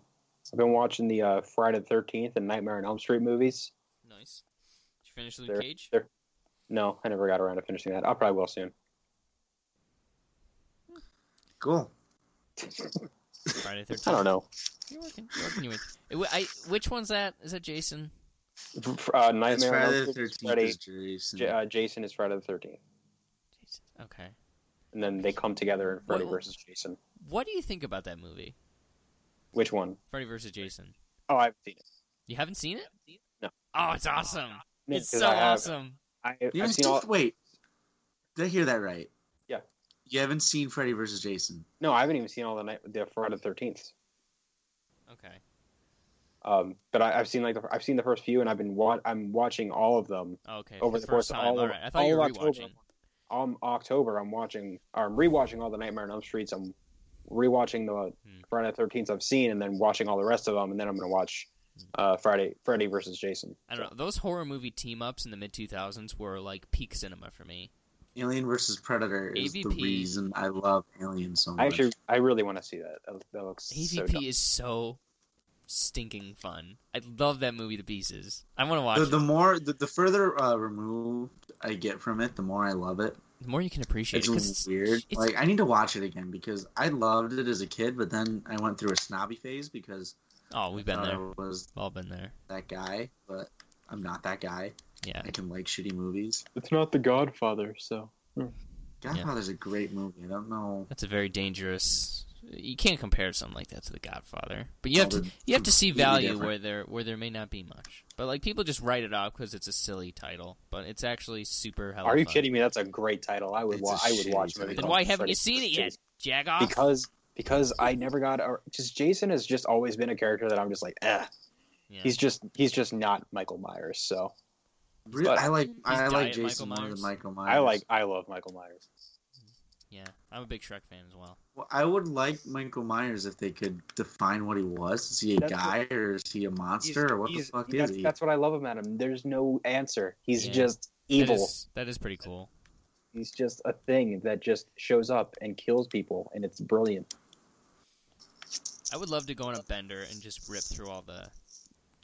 I've been watching the uh, Friday the Thirteenth and Nightmare on Elm Street movies. Nice. Did you finish Luke They're- Cage? they're- No, I never got around to finishing that. I probably will soon. cool. Friday the 13th. I don't know. You're working. You're working your way. through- I, I, which one's that? Is that Jason? Uh, It's Nightmare Friday the Thirteenth. Friday. Is Jason. J- uh, Jason is Friday the Thirteenth, Jason. Okay. and then they come together in Freddy Well- versus Jason. What do you think about that movie? Which one? Freddy versus Jason. Oh, I've seen it. You haven't seen it? No. Oh, it's awesome. It's so I have- awesome. I, You I've haven't seen seen- all. Wait, did I hear that right? Yeah. You haven't seen Freddy vs. Jason. No, I haven't even seen all the night the Friday the Thirteenth. Okay. Um, but I, I've seen like the, I've seen the first few, and I've been wa- I'm watching all of them Okay. over for the first course of time. all all of right. I thought you all were of October. rewatching. Um, October, I'm watching, or I'm rewatching all the Nightmare on Elm Streets. I'm rewatching the Hmm. Friday the Thirteenth I've seen, and then watching all the rest of them, and then I'm gonna watch uh, Friday Freddy versus Jason. I don't know. Those horror movie team ups in the mid 2000s were like peak cinema for me. Alien versus Predator is the reason I love Alien so much. I actually, I really want to see that. That, that looks so AVP dumb. is so stinking fun. I love that movie to pieces. I want to watch the, it. the more the, the further uh, removed I get from it, the more I love it. The more you can appreciate It's it. 'cause it's weird. it's- like I need to watch it again because I loved it as a kid, but then I went through a snobby phase because oh, we've been there. Was We've all been there. that guy, but I'm not that guy. Yeah. I can like shitty movies. It's not The Godfather, so Godfather's a great movie. I don't know. That's a very dangerous you can't compare something like that to The Godfather. But you have Oh, to you have to see value different. where there where there may not be much. But like people just write it off because it's a silly title, but it's actually super hella Are you fun. kidding me? That's a great title. I would It's wa- a I would watch shitty movie. Then why haven't Freddy you seen it yet? vs. Jag off. Because because I never got a, just Jason has just always been a character that I'm just like, eh. Yeah. He's just he's just not Michael Myers. So Re- But- I like I like Michael Jason more than Michael Myers. I like I love Michael Myers. yeah, I'm a big Shrek fan as well. Well, I would like Michael Myers if they could define what he was. Is he a That's guy or is he a monster or what the fuck that's, is he? That's what I love about him. There's no answer. He's Yeah. just evil. is, that is pretty cool. He's just a thing that just shows up and kills people, and it's brilliant. I would love to go on a bender and just rip through all the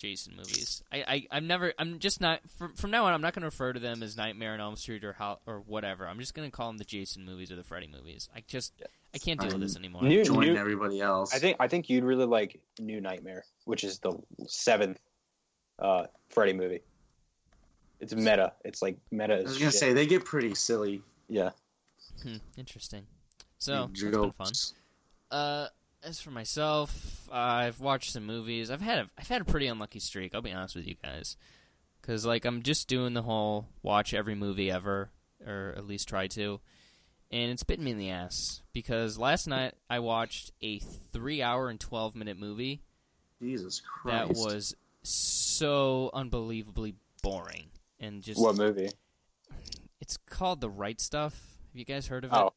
Jason movies. I, I I'm never I'm just not from from now on I'm not going to refer to them as Nightmare on Elm Street or how or whatever. I'm just going to call them the Jason movies or the Freddy movies. I just I can't deal with this anymore. New, Join new, everybody else. I think I think you'd really like New Nightmare, which is the seventh uh, Freddy movie. It's meta. It's like meta. I As was gonna shit. say they get pretty silly. yeah. Hmm, interesting. So Big that's been fun. Uh, as for myself, I've watched some movies. I've had a, I've had a pretty unlucky streak. I'll be honest with you guys, because like I'm just doing the whole watch every movie ever, or at least try to, and it's bitten me in the ass. Because last night I watched a three hour and twelve minute movie Jesus Christ! that was so unbelievably boring and just What movie? it's called The Right Stuff. Have you guys heard of it? Oh,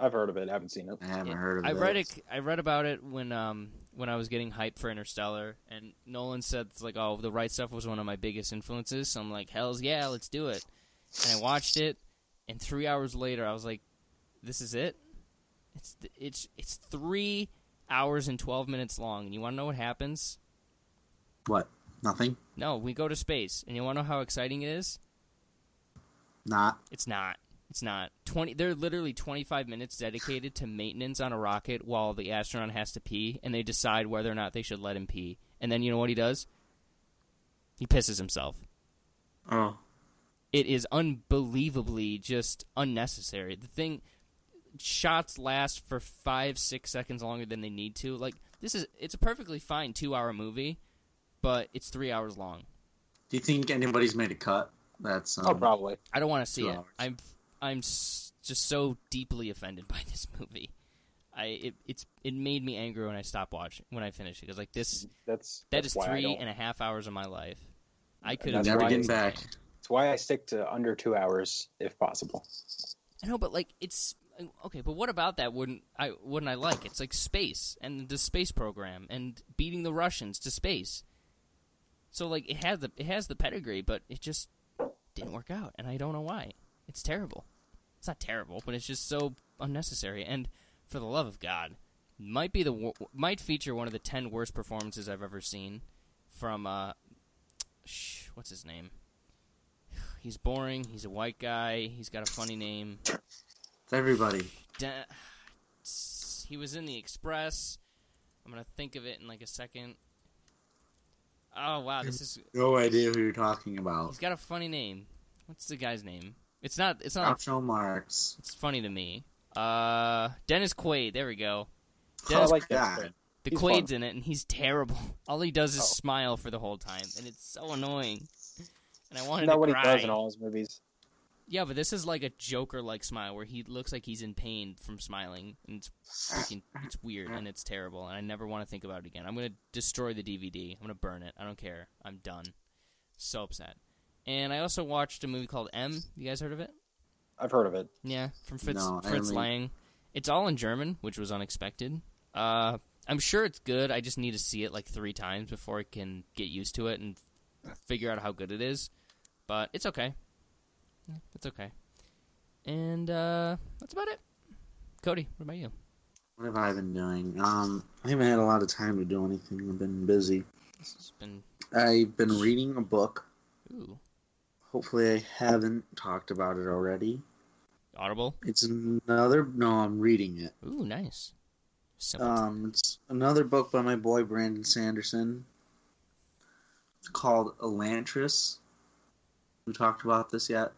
I've heard of it. I haven't seen it. I haven't it- heard of I that. read it. I read about it when um when I was getting hyped for Interstellar, and Nolan said it's like, "Oh, the right stuff was one of my biggest influences." So I'm like, "Hell's yeah, let's do it." And I watched it, and three hours later, I was like, "This is it." It's it's it's three hours and twelve minutes long, and you want to know what happens? What? Nothing? No, we go to space, and you want to know how exciting it is? Not. It's not. It's not. Twenty. They're literally twenty-five minutes dedicated to maintenance on a rocket while the astronaut has to pee, and they decide whether or not they should let him pee. And then you know what he does? He pisses himself. Oh. It is unbelievably just unnecessary. The thing, shots last for five, six seconds longer than they need to. Like this is, it's a perfectly fine two-hour movie, but it's three hours long. Do you think anybody's made a cut? That's um, Oh, probably. I don't want to see it. hours. I'm I'm s- just so deeply offended by this movie. I it, it's it made me angry when I stopped watching when I finished it because like this That's that that's is why I three don't- and a half hours of my life. I could have never why getting it's- back. That's why I stick to under two hours if possible. I know, but like it's okay. But what about that? Wouldn't I wouldn't I like? It's like space and the space program and beating the Russians to space. So like it has the it has the pedigree, but it just didn't work out, and I don't know why. It's terrible. It's not terrible, but it's just so unnecessary. And for the love of God, might be the might feature one of the ten worst performances I've ever seen from uh, sh- what's his name? He's boring. He's a white guy. He's got a funny name. It's everybody. Da- he was in the Express. I'm gonna think of it in like a second. Oh wow, this is. No idea who you're talking about. He's got a funny name. What's the guy's name? It's not. It's not. Groucho Marx. It's funny to me. Uh, Dennis Quaid. There we go. I Dennis, like that. The he's Quaid's fun. in it, and he's terrible. All he does is Oh. smile for the whole time, and it's so annoying. And I wanted Isn't that to what cry. he does in all his movies? Yeah, but this is like a Joker-like smile where he looks like he's in pain from smiling, and it's freaking, it's weird and it's terrible, and I never want to think about it again. I'm gonna destroy the DVD. I'm gonna burn it. I don't care. I'm done. So upset. And I also watched a movie called M. You guys heard of it? I've heard of it. Yeah, from Fritz No, Fritz only- Lang. It's all in German, which was unexpected. Uh, I'm sure it's good. I just need to see it like three times before I can get used to it and figure out how good it is. But it's okay. It's okay. And uh, that's about it. Cody, what about you? What have I been doing? Um, I haven't had a lot of time to do anything. I've been busy. This has been I've been reading a book. ooh Hopefully, I haven't talked about it already. audible. It's another. No, I'm reading it. Ooh, nice. Simple. Um, it's another book by my boy Brandon Sanderson. It's called Elantris. We talked about this yet?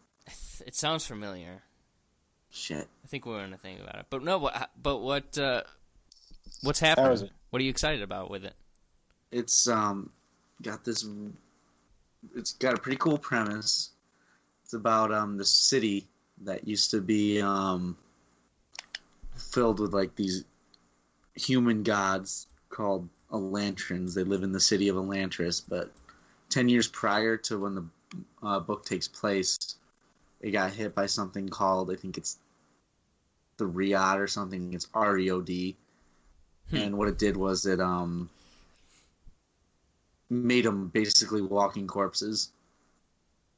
it sounds familiar. Shit. I think we're gonna think about it. But no, but but what? Uh, What's happening? What are you excited about with it? It's um got this. It's got a pretty cool premise. It's about um the city that used to be um filled with like these human gods called Elantrians. They live in the city of Elantris, but ten years prior to when the uh, book takes place, it got hit by something called I think it's the Riot or something. It's R E O D, Hmm. and what it did was it um made them basically walking corpses.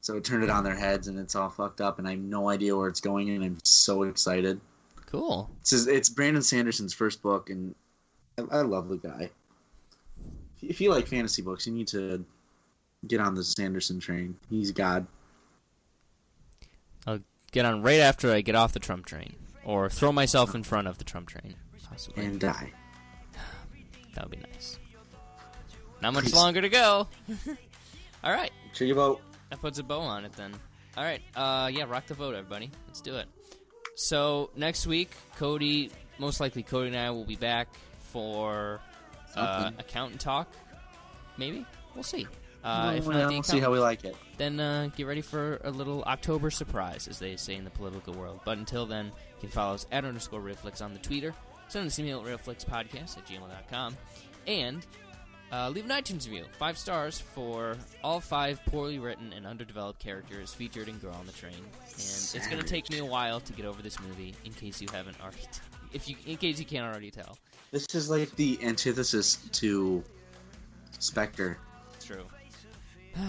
So it turned it on their heads, and it's all fucked up. And I have no idea where it's going, and I'm so excited. Cool. It's his, it's Brandon Sanderson's first book, and I, I love the guy. If you like fantasy books, you need to get on the Sanderson train. He's God. I'll get on right after I get off the Trump train, or throw myself in front of the Trump train, possibly. and die. that would be nice. Not much longer to go. All right, Check your vote. that puts a bow on it then. All right, uh, yeah, rock the vote, everybody. Let's do it. So next week, Cody, most likely Cody and I will be back for uh, accountant talk. Maybe we'll see. Uh, if Well, not we'll see how we like it. then uh, get ready for a little October surprise, as they say in the political world. But until then, you can follow us at underscore Realflix on the Twitter. Send us an email at realflixpodcast at gmail.com. And uh, leave an iTunes review. Five stars for all five poorly written and underdeveloped characters featured in Girl on the Train. And it's going to take me a while to get over this movie, in case you haven't already. T- if you, in case you can't already tell, This is like the antithesis to Spectre. it's true.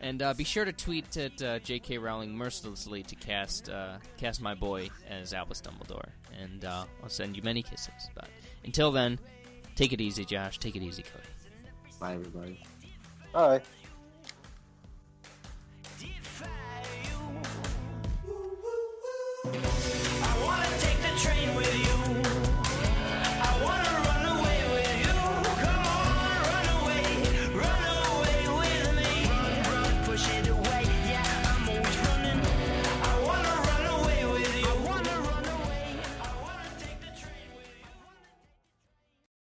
and uh, be sure to tweet at uh, J.K. Rowling mercilessly to cast uh, cast my boy as Albus Dumbledore, and uh, I'll send you many kisses. But until then, Take it easy, Josh. Take it easy, Cody. Bye, everybody. Bye. train with you